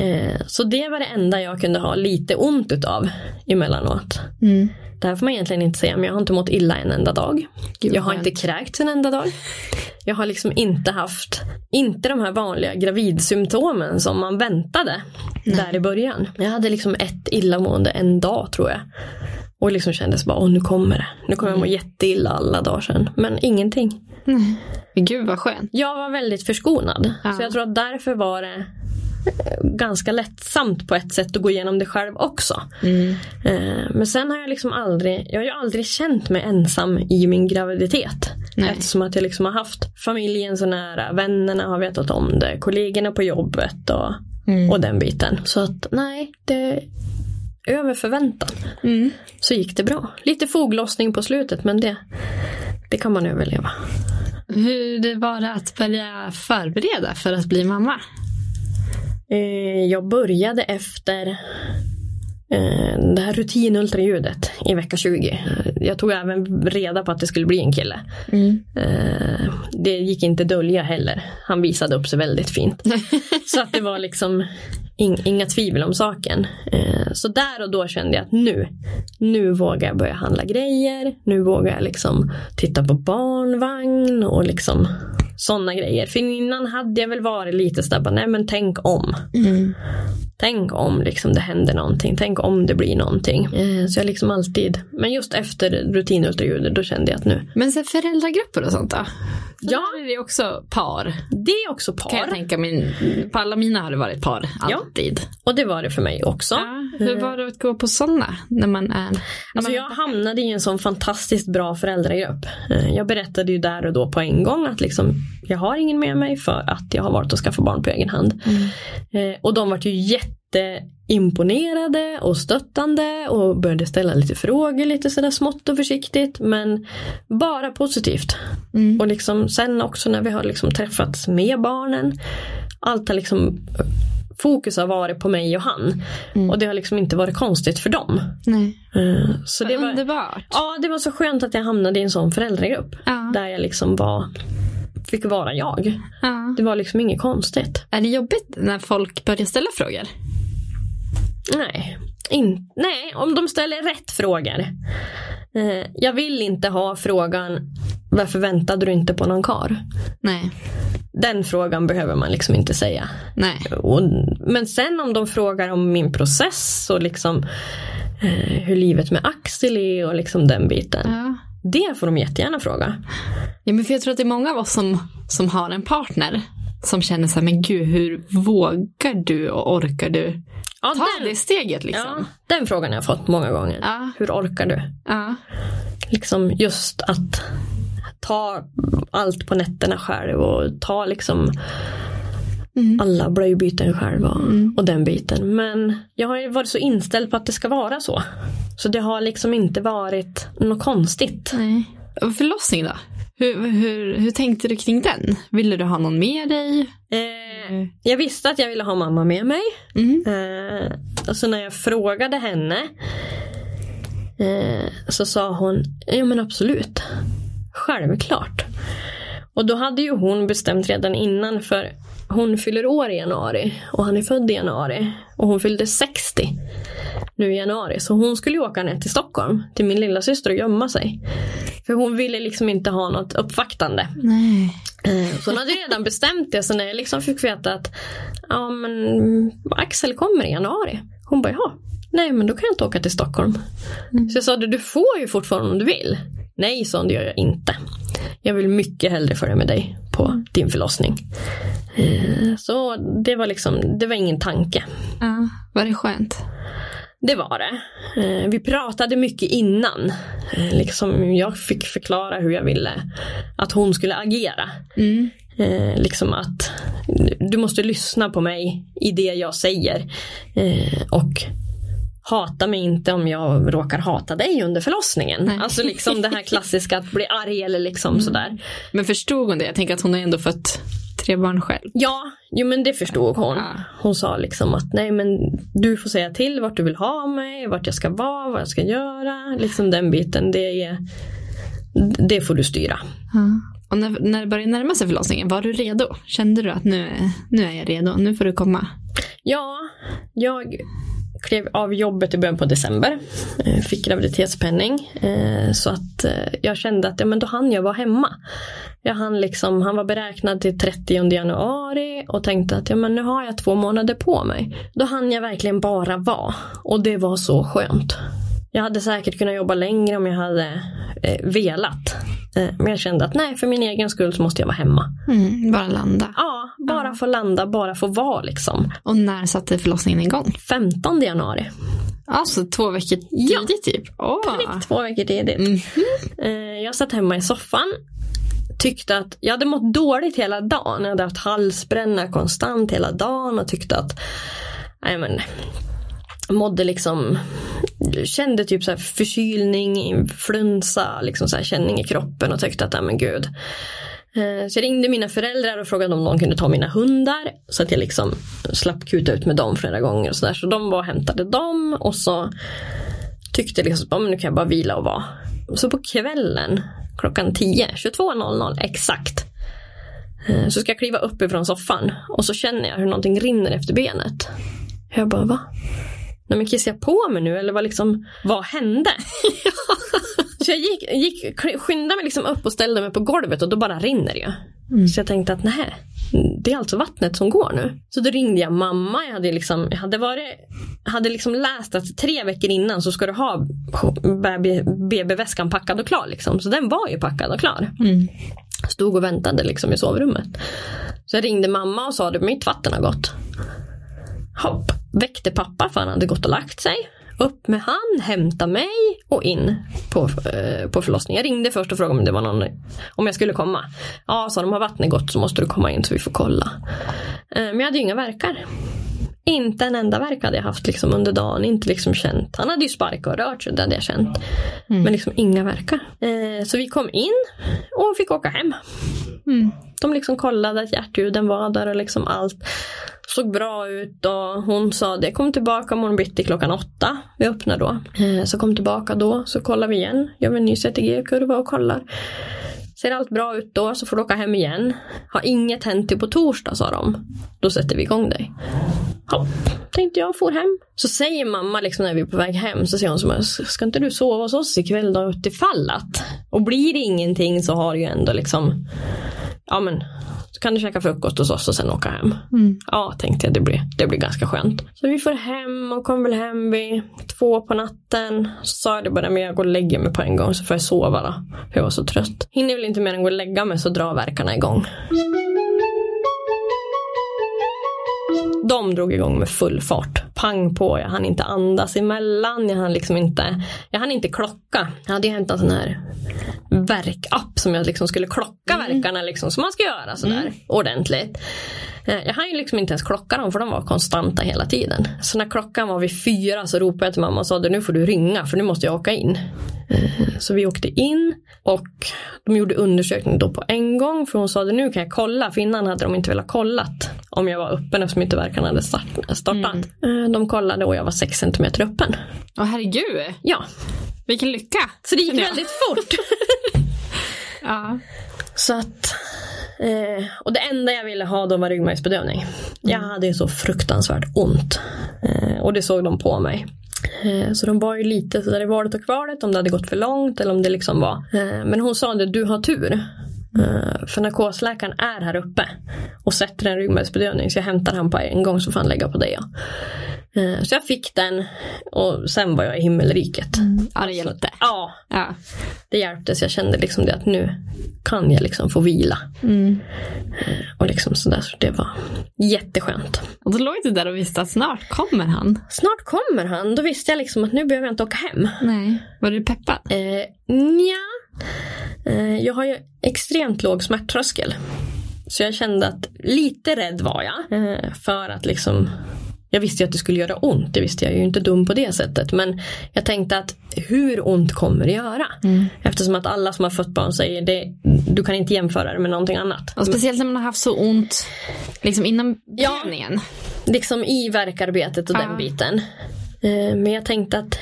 Eh, så det var det enda jag kunde ha lite ont utav emellanåt. Mm. Det här får man egentligen inte säga men jag har inte mått illa en enda dag. Gud, jag har inte kräkts en enda dag. Jag har liksom inte haft, inte de här vanliga gravidsymptomen som man väntade där i början. Jag hade liksom ett illamående en dag tror jag. Och liksom kändes bara, åh nu kommer det. Nu kommer jag må jätteilla alla dagar sen. Men ingenting. Men Gud vad skönt. Jag var väldigt förskonad. Ja. Så jag tror att därför var det ganska lättsamt på ett sätt att gå igenom det själv också. Eh, Men sen har jag liksom aldrig, jag har ju aldrig känt mig ensam i min graviditet. Nej. Eftersom att jag liksom har haft familjen så nära, vännerna har vetat om det, kollegorna på jobbet och, och den biten. Så att nej, det över förväntan. Så gick det bra. Lite foglossning på slutet men det, det kan man överleva. Hur det var det att börja förbereda för att bli mamma? Eh, jag började efter eh, det här rutinultraljudet i vecka 20. Eh, Jag tog även reda på att det skulle bli en kille. Eh, det gick inte dölja heller. Han visade upp sig väldigt fint. <laughs> så att det var liksom ing- inga tvivel om saken. Eh, så där och då kände jag att nu, nu vågar jag börja handla grejer. Nu vågar jag liksom titta på barnvagn och liksom sådana grejer. För innan hade jag väl varit lite sådär, bara, nej men tänk om. Tänk om liksom det händer någonting. Tänk om det blir någonting. Eh, så jag liksom alltid, men just efter rutinultraljudet då kände jag att nu, Men sen föräldragrupper och sånt då? För Ja. är det också par. Det är också par. Kan jag tänka mig. På alla mina har det varit par. Ja. Alltid. Och det var det för mig också. Ja. Hur var det att gå på sådana? När man är... När Alltså man jag hamnade i en sån fantastiskt bra föräldragrupp. Eh, Jag berättade ju där och då på en gång att liksom, jag har ingen med mig för att jag har varit och skaffat barn på egen hand. Eh, Och de var ju jätteimponerade och stöttande och började ställa lite frågor lite sådär smått och försiktigt men bara positivt. Mm. Och liksom sen också när vi har liksom träffats med barnen. Allt har liksom Fokus har varit på mig och han. Och det har liksom inte varit konstigt för dem. Nej. Eh, Så det var, Underbart. ja, det var så skönt att jag hamnade i en sån föräldragrupp. Ja. Där jag liksom var, fick vara jag. Ja. Det var liksom inget konstigt. Är det jobbigt när folk börjar ställa frågor? Nej, in, nej om de ställer rätt frågor. Eh, jag vill inte ha frågan varför väntade du inte på någon kar? Nej. Den frågan behöver man liksom inte säga. Nej. Och, men sen om de frågar om min process och liksom eh, hur livet med Axel är och liksom den biten. Ja. Det får de jättegärna fråga. Ja, men för jag tror att det är många av oss som, som har en partner som känner så här, men gud, hur vågar du och orkar du Ja, ta den, det steget liksom? ja, den frågan har jag fått många gånger. Ja. Hur orkar du? Ja. Liksom just att ta allt på nätterna själv och ta liksom alla blöjbyten själv och, och den biten. Men jag har ju varit så inställd på att det ska vara så. Så det har liksom inte varit något konstigt. Nej. Förlossning då? Hur, hur, hur tänkte du kring den? Ville du ha någon med dig? Eh, jag visste att jag ville ha mamma med mig. Mm. Eh, och så när jag frågade henne eh, så sa hon, ja men absolut. Självklart. Och då hade ju hon bestämt redan innan för hon fyller år i januari och han är född i januari och hon fyllde 60 nu i januari. Så hon skulle ju åka ner till Stockholm till min lilla syster och gömma sig. För hon ville liksom inte ha något uppvaktande. Nej. Eh, Så hon hade redan bestämt det så när jag liksom fick veta att ja, men Axel kommer i januari. Hon bara jaha, nej men då kan jag inte åka till Stockholm. Så jag sa du får ju fortfarande om du vill. Nej sa hon, det gör jag inte. Jag vill mycket hellre följa med dig på din förlossning. Eh, Så det var liksom, det var ingen tanke. Ja, var det skönt? Det var det. Eh, Vi pratade mycket innan. Eh, Liksom jag fick förklara hur jag ville att hon skulle agera. Mm. Eh, liksom att du måste lyssna på mig i det jag säger. Och hata mig inte om jag råkar hata dig under förlossningen. Nej. Alltså liksom det här klassiska att bli arg eller liksom sådär. Men förstod hon det? Jag tänker att hon har ändå fött tre barn själv. Ja, jo men det förstod hon. Ja. Hon sa liksom att nej men du får säga till vart du vill ha mig, vart jag ska vara, vad jag ska göra. Liksom den biten, det är det får du styra. Och när, när det började närma sig förlossningen, var du redo? Kände du att nu, nu är jag redo, nu får du komma? Ja, jag klev av jobbet i början på december. Eh, fick graviditetspenning. Eh, så att eh, jag kände att ja, men då hann jag vara hemma. Jag hann liksom, han var beräknad till 30 januari och tänkte att ja, men nu har jag två månader på mig. Då hann jag verkligen bara vara. Och det var så skönt. Jag hade säkert kunnat jobba längre om jag hade eh, velat. Eh, men jag kände att nej, för min egen skull så måste jag vara hemma. Mm, bara landa. Ja, bara få landa, bara få vara liksom. Och när satte förlossningen igång? 15 januari. Alltså två veckor Ja. tidigt typ? Åh. Prick två veckor tidigt. Eh, Jag satt hemma i soffan. Tyckte att jag hade mått dåligt hela dagen. Jag hade haft halsbränna konstant hela dagen och tyckte att nej men, mådde liksom kände typ så här förkylning, influensa, liksom så här känning i kroppen och tyckte att ja men gud. Eh, så jag ringde mina föräldrar och frågade om de kunde ta mina hundar så att jag liksom slapp kuta ut med dem flera gånger och sådär. Så de var och hämtade dem och så tyckte liksom att nu kan jag bara vila och vara. Så på kvällen klockan 10, 22.00 exakt. Eh, så ska jag kliva upp ifrån soffan och så känner jag hur någonting rinner efter benet. Jag bara va? Nej men kissade jag på mig nu eller vad liksom, vad hände? <laughs> så jag gick, gick, skyndade mig liksom upp och ställde mig på golvet och då bara rinner det ju. Så jag tänkte att nej, det är alltså vattnet som går nu. Så då ringde jag mamma. Jag hade liksom, jag hade varit, hade liksom läst att tre veckor innan så ska du ha BB-väskan packad och klar. Liksom. Så den var ju packad och klar. Mm. Stod och väntade liksom i sovrummet. Så jag ringde mamma och sa att mitt vatten har gått. Hopp. Väckte pappa för han hade gått och lagt sig. Upp med han, hämta mig och in på, eh, på förlossningen. Jag ringde först och frågade om det var någon, om jag skulle komma. Ja, sa de har vattnet gått så måste du komma in så vi får kolla. Eh, men jag hade ju inga verkar. Inte en enda verk hade jag haft liksom under dagen, inte liksom känt. Han hade ju sparkat och rört sig, det hade jag känt. Mm. Men liksom inga verkar. Eh, så vi kom in och fick åka hem. Mm. De liksom kollade att hjärtljuden var där och liksom allt såg bra ut och hon sa det kom tillbaka morgon bitti klockan åtta. Vi öppnar då. Eh, så kom tillbaka då så kollar vi igen. Gör vi en ny CTG-kurva och kollar. Ser allt bra ut då så får du åka hem igen. Har inget hänt till på torsdag sa de. Då sätter vi igång dig. Ja, tänkte jag, for hem. Så säger mamma liksom när vi är på väg hem så säger hon som ska inte du sova hos oss ikväll då utifall att. Och blir det ingenting så har du ju ändå liksom ja men så kan du käka frukost hos oss och sen åka hem. Mm. Ja, tänkte jag, det blir, det blir ganska skönt. Så vi får hem och kom väl hem vid två på natten. Så sa jag det bara, men jag går och lägger mig på en gång så får jag sova då. För jag var så trött. Hinner väl inte mer än gå och lägga mig så drar verkarna igång. De drog igång med full fart. Pang på, jag hann inte andas emellan. Jag hann liksom inte, jag hann inte klocka. Jag hade ju hämtat en sån här verkapp som jag liksom skulle klocka mm. verkarna liksom som man ska göra sådär mm. ordentligt. Eh, jag hann ju liksom inte ens klocka dem för de var konstanta hela tiden. Så när klockan var vid fyra så ropade jag till mamma och sa nu får du ringa för nu måste jag åka in. Eh, så vi åkte in och de gjorde undersökning då på en gång för hon sa nu kan jag kolla för innan hade de inte velat kollat om jag var öppen eftersom inte verkan hade startat. Mm. De kollade och jag var 6 cm öppen. Åh herregud. Ja. Vilken lycka. Så det gick väldigt fort. <laughs> ja. Så att Eh, och det enda jag ville ha då var ryggmärgsbedövning. Mm. Jag hade ju så fruktansvärt ont. Eh, och det såg de på mig. Eh, så de var ju lite sådär i valet och kvalet om det hade gått för långt eller om det liksom var. Eh, men hon sa att du har tur. Uh, för narkosläkaren är här uppe och sätter en ryggmärgsbedövning så jag hämtar han på en gång så får han lägga på det. Uh, så jag fick den och sen var jag i himmelriket. Mm. Ja det hjälpte. Ja, ja, det hjälpte så jag kände liksom det att nu kan jag liksom få vila. Mm. Uh, och liksom sådär så det var jätteskönt. Och då låg du där och visste att snart kommer han. Snart kommer han. Då visste jag liksom att nu behöver jag inte åka hem. Nej. Var du peppad? Eh, nja. Eh, jag har ju extremt låg smärttröskel. Så jag kände att lite rädd var jag. Eh, för att liksom jag visste ju att det skulle göra ont, det visste jag ju inte dum på det sättet. Men jag tänkte att hur ont kommer det göra? Mm. Eftersom att alla som har fött barn säger det, du kan inte jämföra det med någonting annat. Och speciellt när man har haft så ont liksom innan bedövningen. Ja, liksom i verkarbetet och ah. den biten. Eh, men jag tänkte att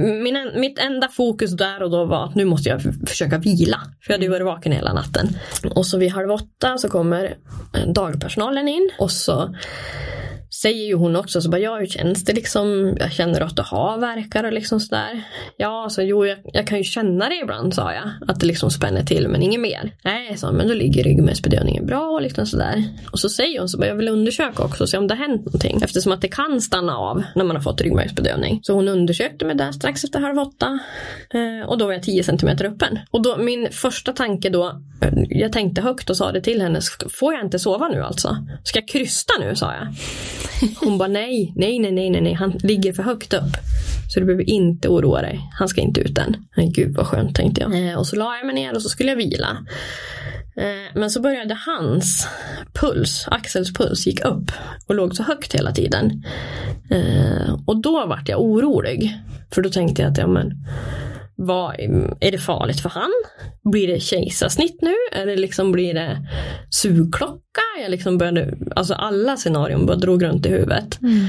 min, mitt enda fokus där och då var att nu måste jag försöka vila. För jag hade ju varit vaken hela natten. Och så vid halv åtta så kommer eh, dagpersonalen in och så säger ju hon också så bara, ja hur känns det liksom? Jag känner att du har verkar och liksom sådär. Ja, så jo jag, jag, kan ju känna det ibland sa jag. Att det liksom spänner till men inget mer. Nej, sa men då ligger ryggmärgsbedövningen bra och liksom sådär. Och så säger hon så bara, jag vill undersöka också och se om det har hänt någonting. Eftersom att det kan stanna av när man har fått ryggmärgsbedövning. Så hon undersökte mig där strax efter halv åtta. Eh, och då var jag 10 centimeter öppen. Och då min första tanke då, jag tänkte högt och sa det till henne, får jag inte sova nu alltså? Ska jag krysta nu sa jag. Hon bara nej, nej, nej, nej, nej, nej, han ligger för högt upp. Så du behöver inte oroa dig. Han ska inte ut än. Men gud vad skönt tänkte jag. Eh, och så la jag mig ner och så skulle jag vila. Eh, men så började hans puls, Axels puls gick upp och låg så högt hela tiden. Eh, och då vart jag orolig. För då tänkte jag att ja, men, vad, är det farligt för han? Blir det kejsarsnitt nu? Eller liksom blir det sugklocka? Jag liksom började, alltså alla scenarion bara drog runt i huvudet. Mm.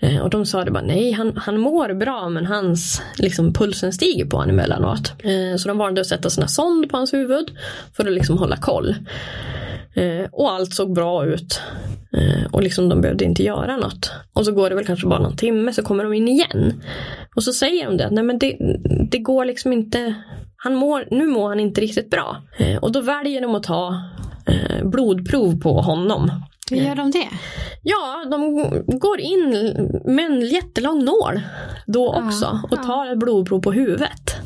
Eh, och de sa det bara nej, han, han mår bra men hans, liksom pulsen stiger på honom emellanåt. Eh, så de valde att sätta sina sond på hans huvud för att liksom hålla koll. Eh, och allt såg bra ut. Eh, och liksom de behövde inte göra något. Och så går det väl kanske bara någon timme så kommer de in igen. Och så säger de det, nej men det, det går liksom inte, han mår, nu mår han inte riktigt bra. Eh, och då väljer de att ta blodprov på honom. Hur gör de det? Ja, de går in med en jättelång nål då också och tar ett blodprov på huvudet.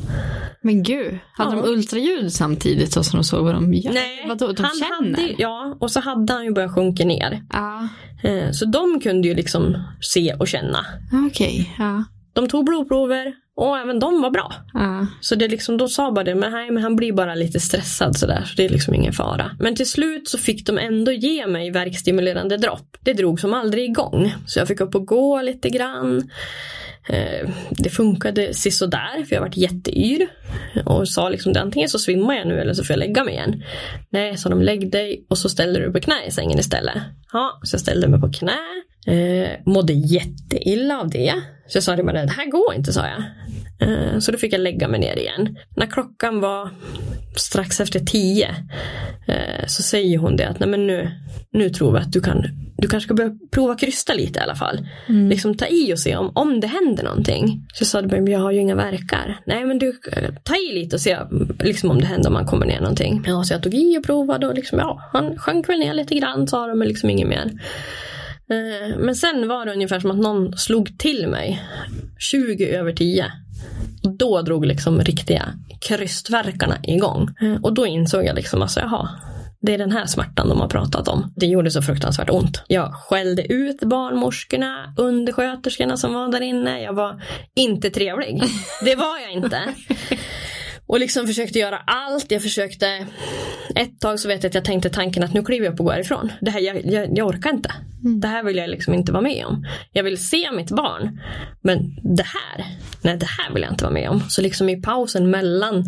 Men gud, hade Ja. de ultraljud samtidigt så som de såg vad de gör? Nej, Vadå, de han känner? hade, ja, och så hade han ju börjat sjunka ner. Ja, Eh, Så de kunde ju liksom se och känna. okej. Ja. De tog blodprover och även de var bra. Ja. Så det liksom, de sa bara det, men, nej, men han blir bara lite stressad sådär, så det är liksom ingen fara. Men till slut så fick de ändå ge mig verkstimulerande dropp. Det drog som aldrig igång. Så jag fick upp och gå lite grann. Eh, det funkade sisådär, för jag varit jätteyr. Och sa liksom, det, antingen så svimmar jag nu eller så får jag lägga mig igen. Nej, sa de, lägg dig och så ställer du på knä i sängen istället. Ja, så jag ställde mig på knä. Eh, mådde jätteilla av det. Så jag sa det bara, det här går inte, sa jag. Eh, Så då fick jag lägga mig ner igen. När klockan var strax efter tio eh, så säger hon det att Nej, men nu, nu tror vi att du kan du kanske ska börja prova krysta lite i alla fall. Liksom ta i och se om, om det händer någonting. Så jag sa det, men jag har ju inga verkar. Nej men du, eh, ta i lite och se liksom, om det händer om man kommer ner någonting. Ja, så jag tog i och provade och liksom, ja, han sjönk väl ner lite grann sa de, men liksom inget mer. Men sen var det ungefär som att någon slog till mig 20 över 10. Då drog liksom riktiga krystverkarna igång. Eh, Och då insåg jag liksom alltså, jaha, det är den här smärtan de har pratat om. Det gjorde så fruktansvärt ont. Jag skällde ut barnmorskorna, undersköterskorna som var där inne. Jag var inte trevlig. Det var jag inte. <laughs> Och liksom försökte göra allt. Jag försökte ett tag så vet jag att jag tänkte tanken att nu kliver jag upp och går ifrån. Det här, jag, jag, jag orkar inte. Det här vill jag liksom inte vara med om. Jag vill se mitt barn. Men det här, nej det här vill jag inte vara med om. Så liksom i pausen mellan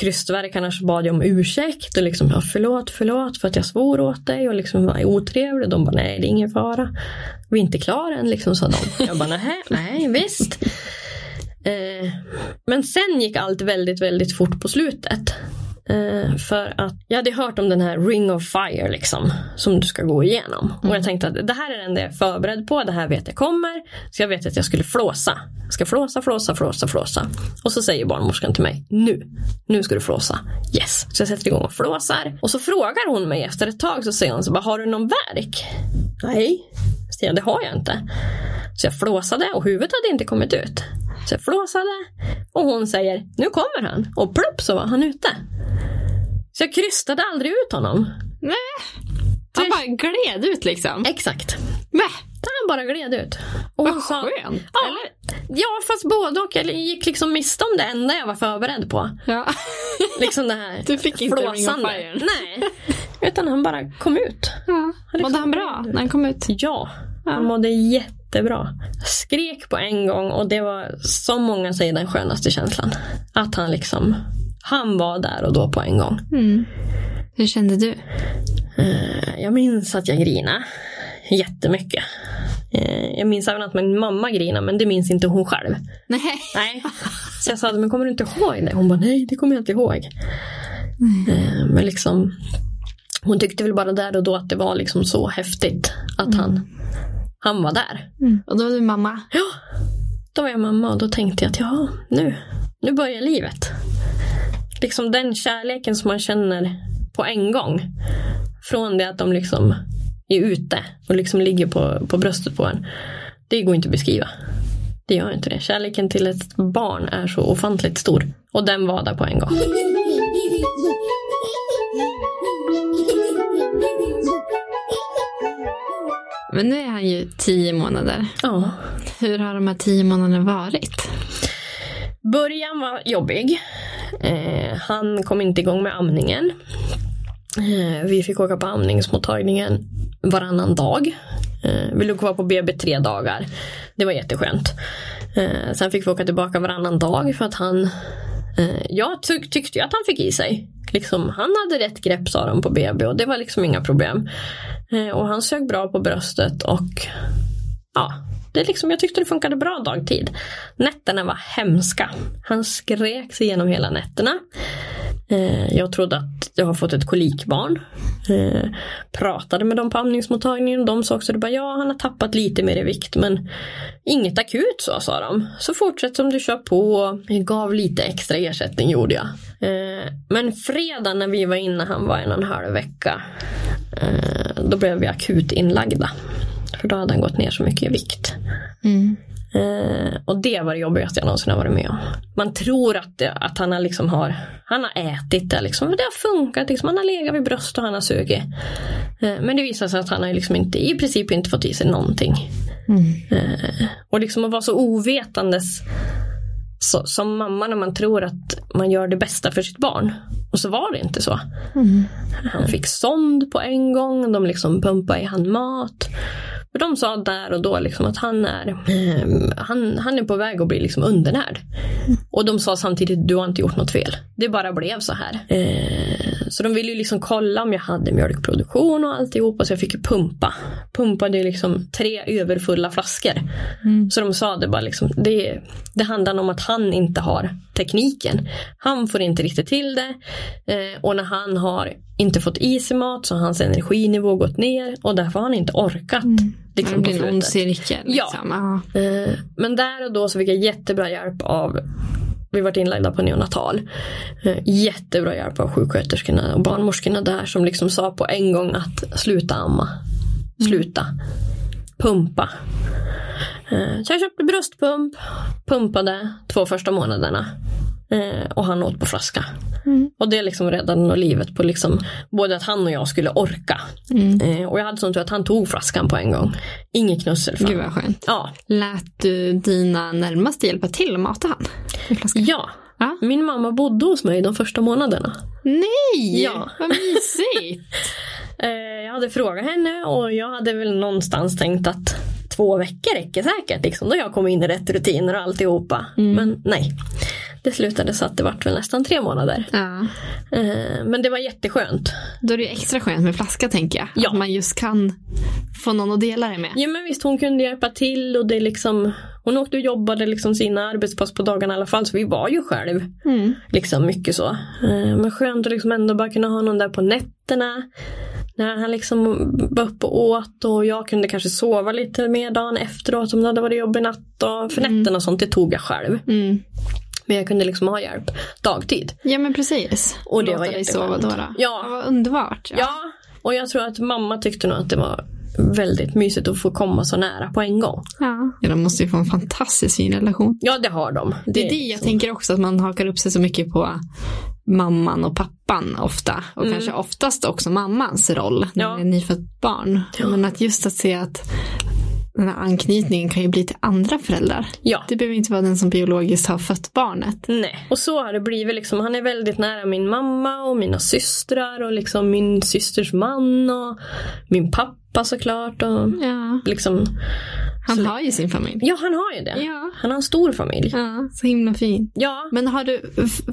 krystverkarna så bad jag om ursäkt och liksom ja, förlåt, förlåt för att jag svor åt dig och liksom var otrevlig. De bara nej det är ingen fara. Vi är inte klara än liksom sa de. Jag bara nej, nej visst. Eh, men sen gick allt väldigt, väldigt fort på slutet. Eh, för att jag hade hört om den här ring of fire liksom. Som du ska gå igenom. Och jag tänkte att det här är enda jag är förberedd på. Det här vet jag kommer. Så jag vet att jag skulle flåsa. Jag ska flåsa, flåsa, flåsa, flåsa. Och så säger barnmorskan till mig. Nu, nu ska du flåsa. Yes. Så jag sätter igång och flåsar. Och så frågar hon mig efter ett tag så säger hon så bara, har du någon värk? Nej, så jag, det har jag inte. Så jag flåsade och huvudet hade inte kommit ut. Så jag flåsade och hon säger nu kommer han och plupp så var han ute. Så jag krystade aldrig ut honom. Nej. Han bara gled ut liksom. Exakt. Nej, Han bara gled ut. Och vad sa, skönt. ja, Eller? ja, fast både och. Jag gick liksom miste om det enda jag var förberedd på. Ja. Liksom det här <laughs> Du fick inte ring of flåsande. fire. Nej, utan han bara kom ut. ja. Mådde han bra när han kom ut? Ja, han mådde jättebra. Skrek på en gång och det var som många säger den skönaste känslan. Att han liksom, han var där och då på en gång. Hur kände du? Eh, Jag minns att jag grinade jättemycket. Eh, Jag minns även att min mamma grinade men det minns inte hon själv. Nej. Nej. Så jag sa, men kommer du inte ihåg det? Hon bara, nej det kommer jag inte ihåg. Eh, Men liksom, hon tyckte väl bara där och då att det var liksom så häftigt att han, han var där. Och då var du mamma. Ja, då var jag mamma och då tänkte jag att ja, nu, nu börjar livet. Liksom den kärleken som man känner på en gång. Från det att de liksom är ute och liksom ligger på, på bröstet på en. Det går inte att beskriva. Det gör inte det. Kärleken till ett barn är så ofantligt stor. Och den var där på en gång. <laughs> Men nu är han ju tio månader. Ja. Hur har de här tio månaderna varit? Början var jobbig. Eh, han kom inte igång med amningen. Eh, vi fick åka på amningsmottagningen varannan dag. Eh, vi låg kvar på BB tre dagar. Det var jätteskönt. Eh, sen fick vi åka tillbaka varannan dag för att han eh, jag tyck, tyckte ju att han fick i sig. Liksom, han hade rätt grepp sa de på BB och det var liksom inga problem. Eh, och han sög bra på bröstet och ja, det liksom, jag tyckte det funkade bra dagtid. Nätterna var hemska. Han skrek sig igenom hela nätterna. Eh, jag trodde att jag har fått ett kolikbarn. Eh, pratade med dem på amningsmottagningen. De sa också att ja, han har tappat lite mer i vikt men inget akut så sa de. Så fortsätt som du kör på. Jag gav lite extra ersättning gjorde jag. Eh, men fredag när vi var inne, han var en och en halv vecka. Då blev vi akut inlagda. För då hade han gått ner så mycket i vikt. Mm. Eh, och det var det jobbigaste jag någonsin har varit med om. Man tror att, att han har liksom har, han har ätit det liksom. Det har funkat liksom. Han har legat vid bröst och han har sugit. Eh, men det visar sig att han har liksom inte, i princip inte fått i sig någonting. Eh, och liksom att vara så ovetandes så, som mamma när man tror att man gör det bästa för sitt barn. Och så var det inte så. Han fick sond på en gång, de liksom pumpade i han mat. För de sa där och då liksom att han är, eh, han, han är på väg att bli liksom undernärd. Och de sa samtidigt, du har inte gjort något fel. Det bara blev så här. Eh, så de ville ju liksom kolla om jag hade mjölkproduktion och alltihopa så jag fick ju pumpa. Pumpade liksom tre överfulla flaskor. Så de sa det bara liksom, det, det handlar om att han inte har tekniken. Han får inte riktigt till det. Eh, och när han har inte fått i sig mat så har hans energinivå gått ner och därför har han inte orkat. Det Liksom, blir på en ond cirkel. Liksom. Ja. Eh, Men där och då så fick jag jättebra hjälp av vi varit inlagda på neonatal. Eh, jättebra hjälp av sjuksköterskorna och barnmorskorna där som liksom sa på en gång att sluta amma. Sluta. Pumpa. Eh, så jag köpte bröstpump, pumpade två första månaderna. Eh, Och han åt på flaska. Och det liksom räddade nog livet på liksom både att han och jag skulle orka. Eh, Och jag hade sånt att han tog flaskan på en gång. Inget knussel fram. Gud vad skönt. Ja, Lät du dina närmaste hjälpa till att mata han? Ja, Ja. min mamma bodde hos mig de första månaderna. Nej! Ja. Vad mysigt! <laughs> Eh, jag hade frågat henne och jag hade väl någonstans tänkt att två veckor räcker säkert. Liksom, då jag kom in i rätt rutiner och alltihopa. Men nej. Det slutade så att det vart väl nästan tre månader. ja. Eh, men det var jätteskönt. Då är det ju extra skönt med flaska tänker jag. Ja. Att man just kan få någon att dela det med. Ja men visst hon kunde hjälpa till och det liksom Hon åkte och jobbade liksom sina arbetspass på dagarna i alla fall så vi var ju själv. Mm. Liksom mycket så. Eh, Men skönt att liksom ändå bara kunna ha någon där på nätterna. När han liksom var uppe och åt och jag kunde kanske sova lite mer dagen efteråt om det hade varit jobbig natt. Och för nätterna och sånt det tog jag själv. Mm. Men jag kunde liksom ha hjälp dagtid. Ja men precis. Och det Låta var dig sova jätteskönt. då, då. Ja. Det var underbart. Ja. och jag tror att mamma tyckte nog att det var väldigt mysigt att få komma så nära på en gång. Ja. ja, de måste ju få en fantastiskt fin relation. Ja det har de. Det är det jag tänker också, att man hakar upp sig så mycket på mamman och pappan ofta. Och kanske oftast också mammans roll när Ja. det är nyfött barn. Men att just att se att den här anknytningen kan ju bli till andra föräldrar. Ja. Det behöver inte vara den som biologiskt har fött barnet. Nej. Och så har det blivit liksom. Han är väldigt nära min mamma och mina systrar och liksom min systers man och min pappa såklart. Och Ja. liksom, Han har ju sin familj. ja han har ju det. Ja. Han har en stor familj. Ja, så himla fint. Ja. Men har du,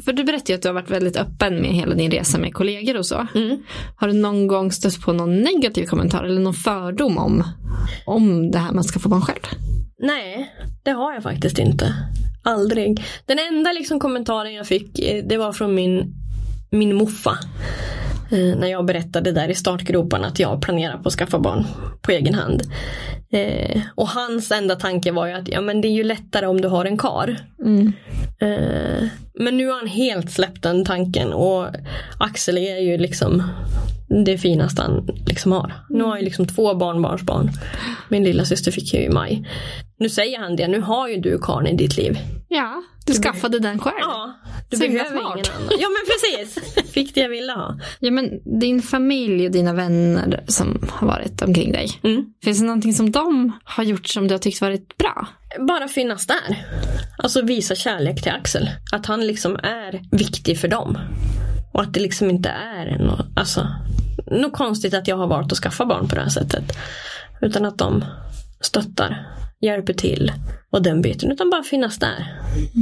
för du berättade ju att du har varit väldigt öppen med hela din resa med kollegor och så. Mm. Har du någon gång stött på någon negativ kommentar eller någon fördom om, om det här med att skaffa barn själv? Nej, det har jag faktiskt inte. Aldrig. Den enda liksom kommentaren jag fick eh, det var från min, min moffa. Eh, när jag berättade där i startgroparna att jag planerar på att skaffa barn på egen hand. Eh, och hans enda tanke var ju att ja, men det är ju lättare om du har en kar. Eh, men nu har han helt släppt den tanken och Axel är ju liksom det finaste han liksom har. Nu har jag ju liksom två barnbarnsbarn. Min lilla syster fick ju i maj. Nu säger han det, nu har ju du karln i ditt liv. Ja, du skaffade den själv. Ja, du himla behöver smart. ingen annan. Ja men precis, fick det jag ville ha. Ja, men din familj och dina vänner som har varit omkring dig. Mm. Finns det någonting som de har gjort som du har tyckt varit bra? Bara finnas där. Alltså visa kärlek till Axel. Att han liksom är viktig för dem. Och att det liksom inte är något, alltså, något konstigt att jag har valt att skaffa barn på det här sättet. Utan att de stöttar, hjälper till och den biten. Utan bara finnas där.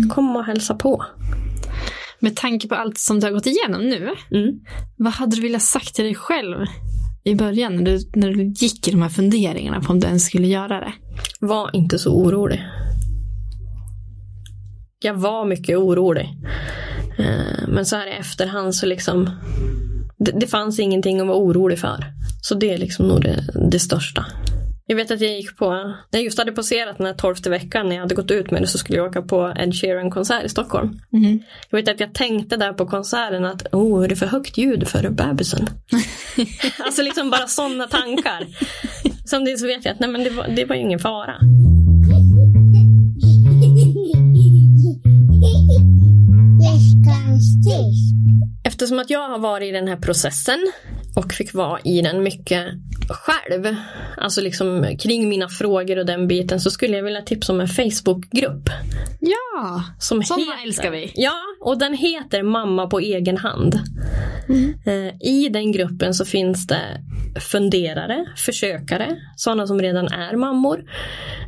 Komma och hälsa på. Med tanke på allt som du har gått igenom nu. Mm. Vad hade du velat sagt till dig själv i början när du, när du gick i de här funderingarna på om du ens skulle göra det? Var inte så orolig. Jag var mycket orolig. Eh, Men så här i efterhand så liksom det, det fanns ingenting att vara orolig för. Så det är liksom nog det, det största. Jag vet att jag gick på, när jag just hade passerat den här tolfte veckan när jag hade gått ut med det så skulle jag åka på Ed Sheeran-konsert i Stockholm. Jag vet att jag tänkte där på konserten att oh, är det för högt ljud för bebisen? <laughs> alltså liksom bara sådana tankar. Samtidigt så vet jag att nej, men det, var, det var ju ingen fara. <laughs> Veckans tips. Eftersom att jag har varit i den här processen och fick vara i den mycket själv, alltså liksom kring mina frågor och den biten, så skulle jag vilja tipsa om en Facebookgrupp. Ja, Som sådana heter, älskar vi. Ja, och den heter Mamma på egen hand. Eh, I den gruppen så finns det funderare, försökare, sådana som redan är mammor.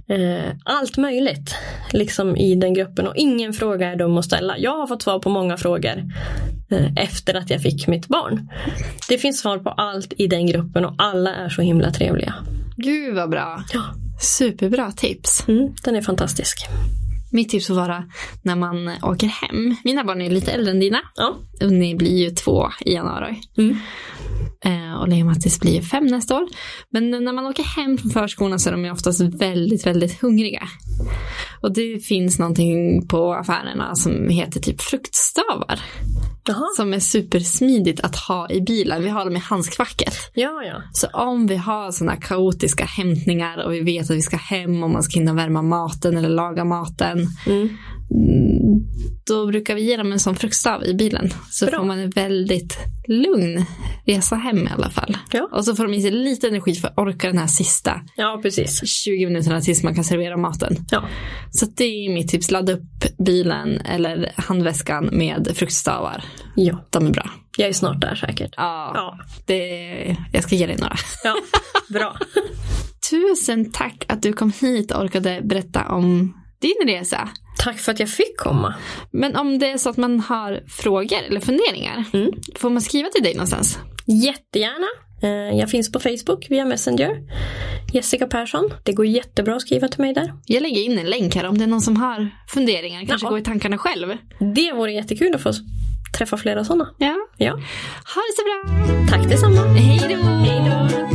Eh, Allt möjligt liksom i den gruppen och ingen fråga är dum att ställa. Jag har fått svar på många frågor efter att jag fick mitt barn. Det finns svar på allt i den gruppen och alla är så himla trevliga. Gud vad bra. Ja, Superbra tips. mm, den är fantastisk. Mitt tips får vara när man åker hem. Mina barn är lite äldre än dina. Ja, Och ni blir ju två i januari. Mm. Eh, och Lea och Mattis blir fem nästa år. Men när man åker hem från förskolan så är de ju oftast väldigt, väldigt hungriga. Och det finns någonting på affärerna som heter typ fruktstavar. Jaha. Som är supersmidigt att ha i bilen. Vi har dem i handskfacket. ja, ja. Så om vi har sådana kaotiska hämtningar och vi vet att vi ska hem och man ska hinna värma maten eller laga maten. Mm. Då brukar vi ge dem en sån fruktstav i bilen. Så Bra. får man en väldigt lugn resa hem i alla fall. Ja. Och så får de i sig lite energi för att orka den här sista Ja, precis. 20 minuterna tills man kan servera maten. Ja. Så det är mitt tips. Ladda upp bilen eller handväskan med fruktstavar. ja. De är bra. Jag är snart där säkert. Ja, Ja, Det, jag ska ge dig några. ja. bra. <laughs> Tusen tack att du kom hit och orkade berätta om din resa. Tack för att jag fick komma. Men om det är så att man har frågor eller funderingar, Mm. får man skriva till dig någonstans? Jättegärna. Eh, Jag finns på Facebook via Messenger. Jessica Persson. Det går jättebra att skriva till mig där. Jag lägger in en länk här om det är någon som har funderingar, kanske Ja. går i tankarna själv. Det vore jättekul att få träffa flera sådana. Ja. Ja. Ha det så bra! Tack detsamma. Hej då! Hej då.